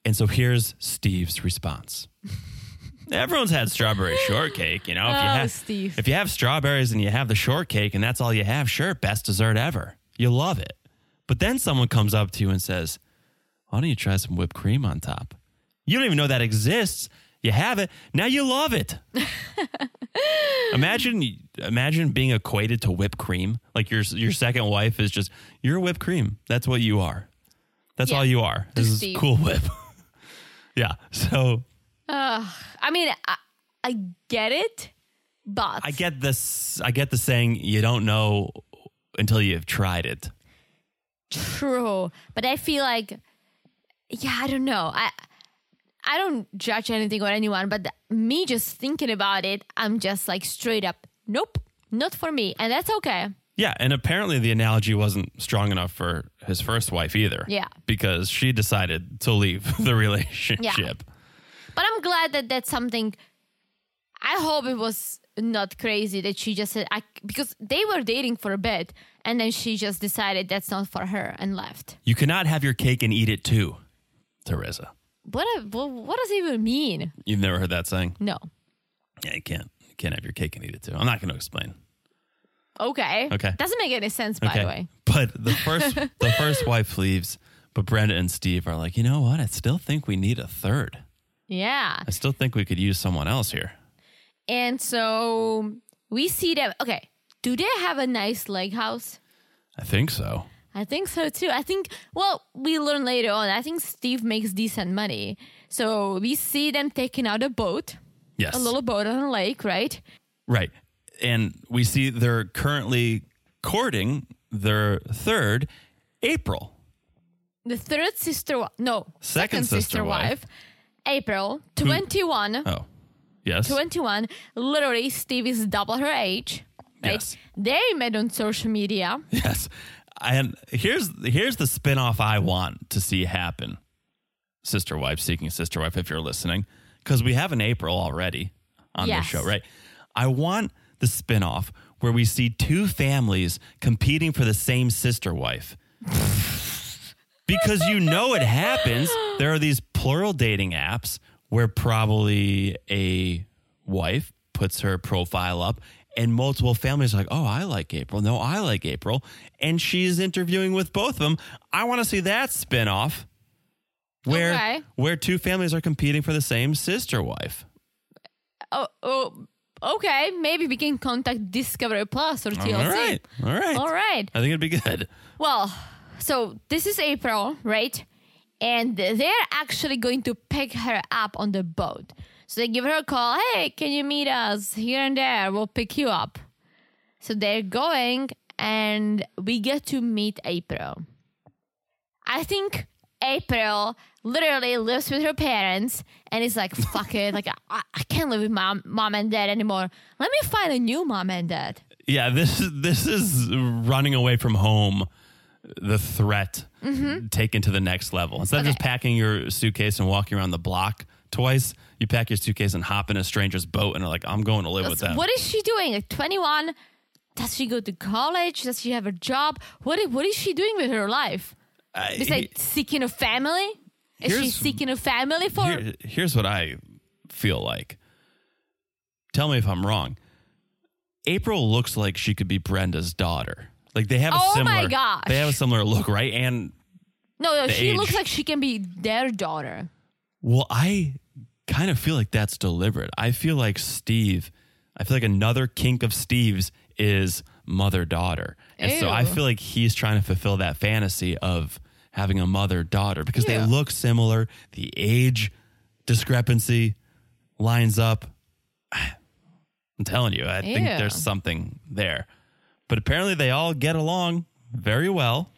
And so here's Steve's response. Everyone's had strawberry shortcake, you know. If you Oh, have Steve. if you have strawberries and you have the shortcake and that's all you have, sure, best dessert ever. You love it. But then someone comes up to you and says, "Why don't you try some whipped cream on top?" You don't even know that exists. You have it. Now you love it. *laughs* imagine imagine being equated to whipped cream. Like your your second wife is just you're whipped cream. That's what you are. That's Yeah. all you are. This is Steve. Cool Whip. *laughs* yeah. So I mean, I, I get it, but I get this. I get the saying you don't know until you've tried it. True, but I feel like, yeah, I don't know. I I don't judge anything or anyone, but me just thinking about it, I'm just like straight up, nope, not for me, and that's okay. Yeah, and apparently the analogy wasn't strong enough for his first wife either. Yeah. Because she decided to leave *laughs* the relationship. But I'm glad that that's something. I hope it was not crazy that she just said I because they were dating for a bit, and then she just decided that's not for her and left. You cannot have your cake and eat it too, Teresa. What a, what, what does it even mean? You've never heard that saying? No. Yeah, you can't. You can't have your cake and eat it too. I'm not going to explain. Okay. Okay. Doesn't make any sense, by okay. the way. But the first the first wife leaves, but Brenda and Steve are like, you know what? I still think we need a third. Yeah. I still think we could use someone else here. And so we see them. Okay. Do they have a nice lake house? I think so. I think so too. I think, well, we learn later on. I think Steve makes decent money. So we see them taking out a boat, Yes. a little boat on a lake, right? Right. And we see they're currently courting their third April. The third sister, no, Second sister wife. April, hmm. 21. Oh. Yes. 21. Literally, Steve is double her age. Right? Yes. They met on social media. Yes. And here's here's the spinoff I want to see happen. Sister wife seeking sister wife if you're listening cuz we have an April already on Yes. this show, right? I want the spinoff where we see two families competing for the same sister wife. *laughs* because you know it happens. There are these plural dating apps where probably a wife puts her profile up and multiple families are like, oh, I like April. No, I like April. And she's interviewing with both of them. I want to see that spinoff where, Okay. where two families are competing for the same sister wife. Oh, oh, okay. Maybe we can contact Discovery Plus or TLC. All right. All right. All right. I think it'd be good. Well, so this is April, right? And they're actually going to pick her up on the boat. So they give her a call. Hey, can you meet us here and there? We'll pick you up. So they're going, and we get to meet April. I think April literally lives with her parents and is like, *laughs* fuck it. Like, I, I can't live with mom, mom and dad anymore. Let me find a new mom and dad. Yeah, this is this is running away from home. The threat taken to the next level. Instead of just packing your suitcase and walking around the block twice, you pack your suitcase and hop in a stranger's boat and are like, "I'm going to live with them." What is she doing? Like 21? Does she go to college? Does she have a job? What is, what is she doing with her life? I- Besides seeking a family? Is she seeking a family for? Here- here's what I feel like. Tell me if I'm wrong. April looks like she could be Brenda's daughter. Like they have a Oh my similar. gosh. They have a similar look, right? And no, no, the she looks like she can be their daughter. Well, I kind of feel like that's deliberate. I feel like Steve, I feel like another kink of Steve's is mother daughter. And so I Ew. feel like he's trying to fulfill that fantasy of having a mother daughter because Yeah. they look similar. The age discrepancy lines up. *sighs* I'm telling you, I think Ew. there's something there. But apparently they all get along very well.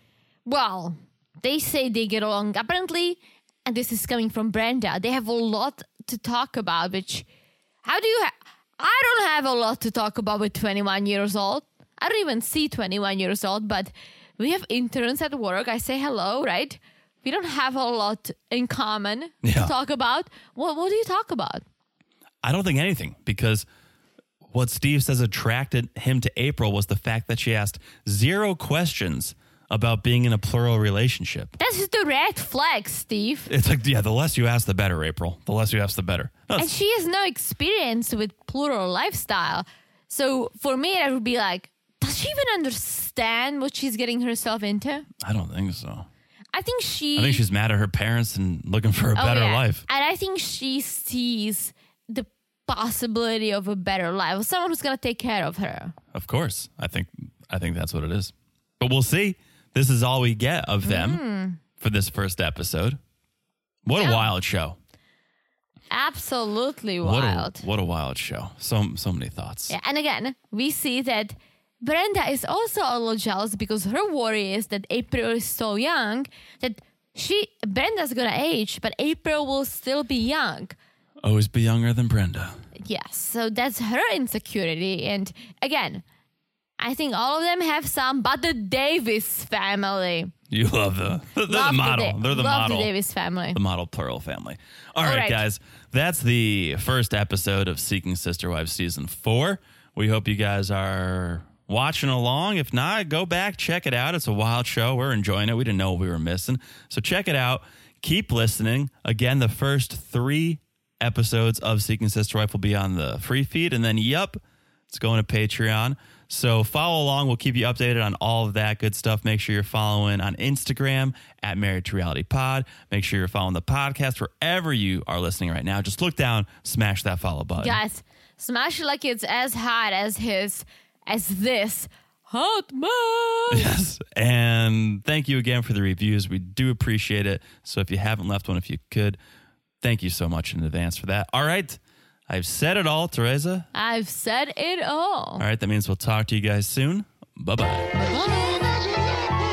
Well, they say they get along. Apparently, and this is coming from Brenda, they have a lot to talk about, which, how do you, ha- I don't have a lot to talk about with 21 years old. I don't even see 21 years old, but we have interns at work. I say hello, right? We don't have a lot in common Yeah. to talk about. What, what do you talk about? I don't think anything because what Steve says attracted him to April was the fact that she asked zero questions about being in a plural relationship. That's the red flag, Steve. It's like, yeah, the less you ask, the better, April. The less you ask, the better. No, and she has no experience with plural lifestyle. So for me, that would be like, does she even understand what she's getting herself into? I don't think so. I think she. I think she's mad at her parents and looking for a Oh, better yeah. life. And I think she sees possibility of a better life, someone who's gonna take care of her. Of course. I think I think that's what it is. But we'll see. This is all we get of them Hmm. for this first episode. What a wild show. Absolutely What wild. a, what a wild show. So so many thoughts. Yeah, and again, we see that Brenda is also a little jealous because her worry is that April is so young that she Brenda's gonna age, but April will still be young. Always be younger than Brenda. Yes, so that's her insecurity. And again, I think all of them have some, but the Davis family. You love the *laughs* they're the model. Da- they're the love model. the Davis family. the model plural family. All right, right. guys. That's the first episode of Seeking Sister Wives season four. We hope you guys are watching along. If not, go back, check it out. It's a wild show. We're enjoying it. We didn't know what we were missing. So check it out. Keep listening. Again, the first three episodes of Seeking Sister Wife will be on the free feed. And then, yep, it's going to Patreon. So follow along. We'll keep you updated on all of that good stuff. Make sure you're following on Instagram at Married to Reality Pod. Make sure you're following the podcast wherever you are listening right now. Just look down, smash that follow button. Guys, smash it like it's as hot as his, as this hot man. *laughs* Yes. And thank you again for the reviews. We do appreciate it. So if you haven't left one, if you could, thank you so much in advance for that. All right. I've said it all, Teresa. I've said it all. All right. That means we'll talk to you guys soon. Bye bye. Bye.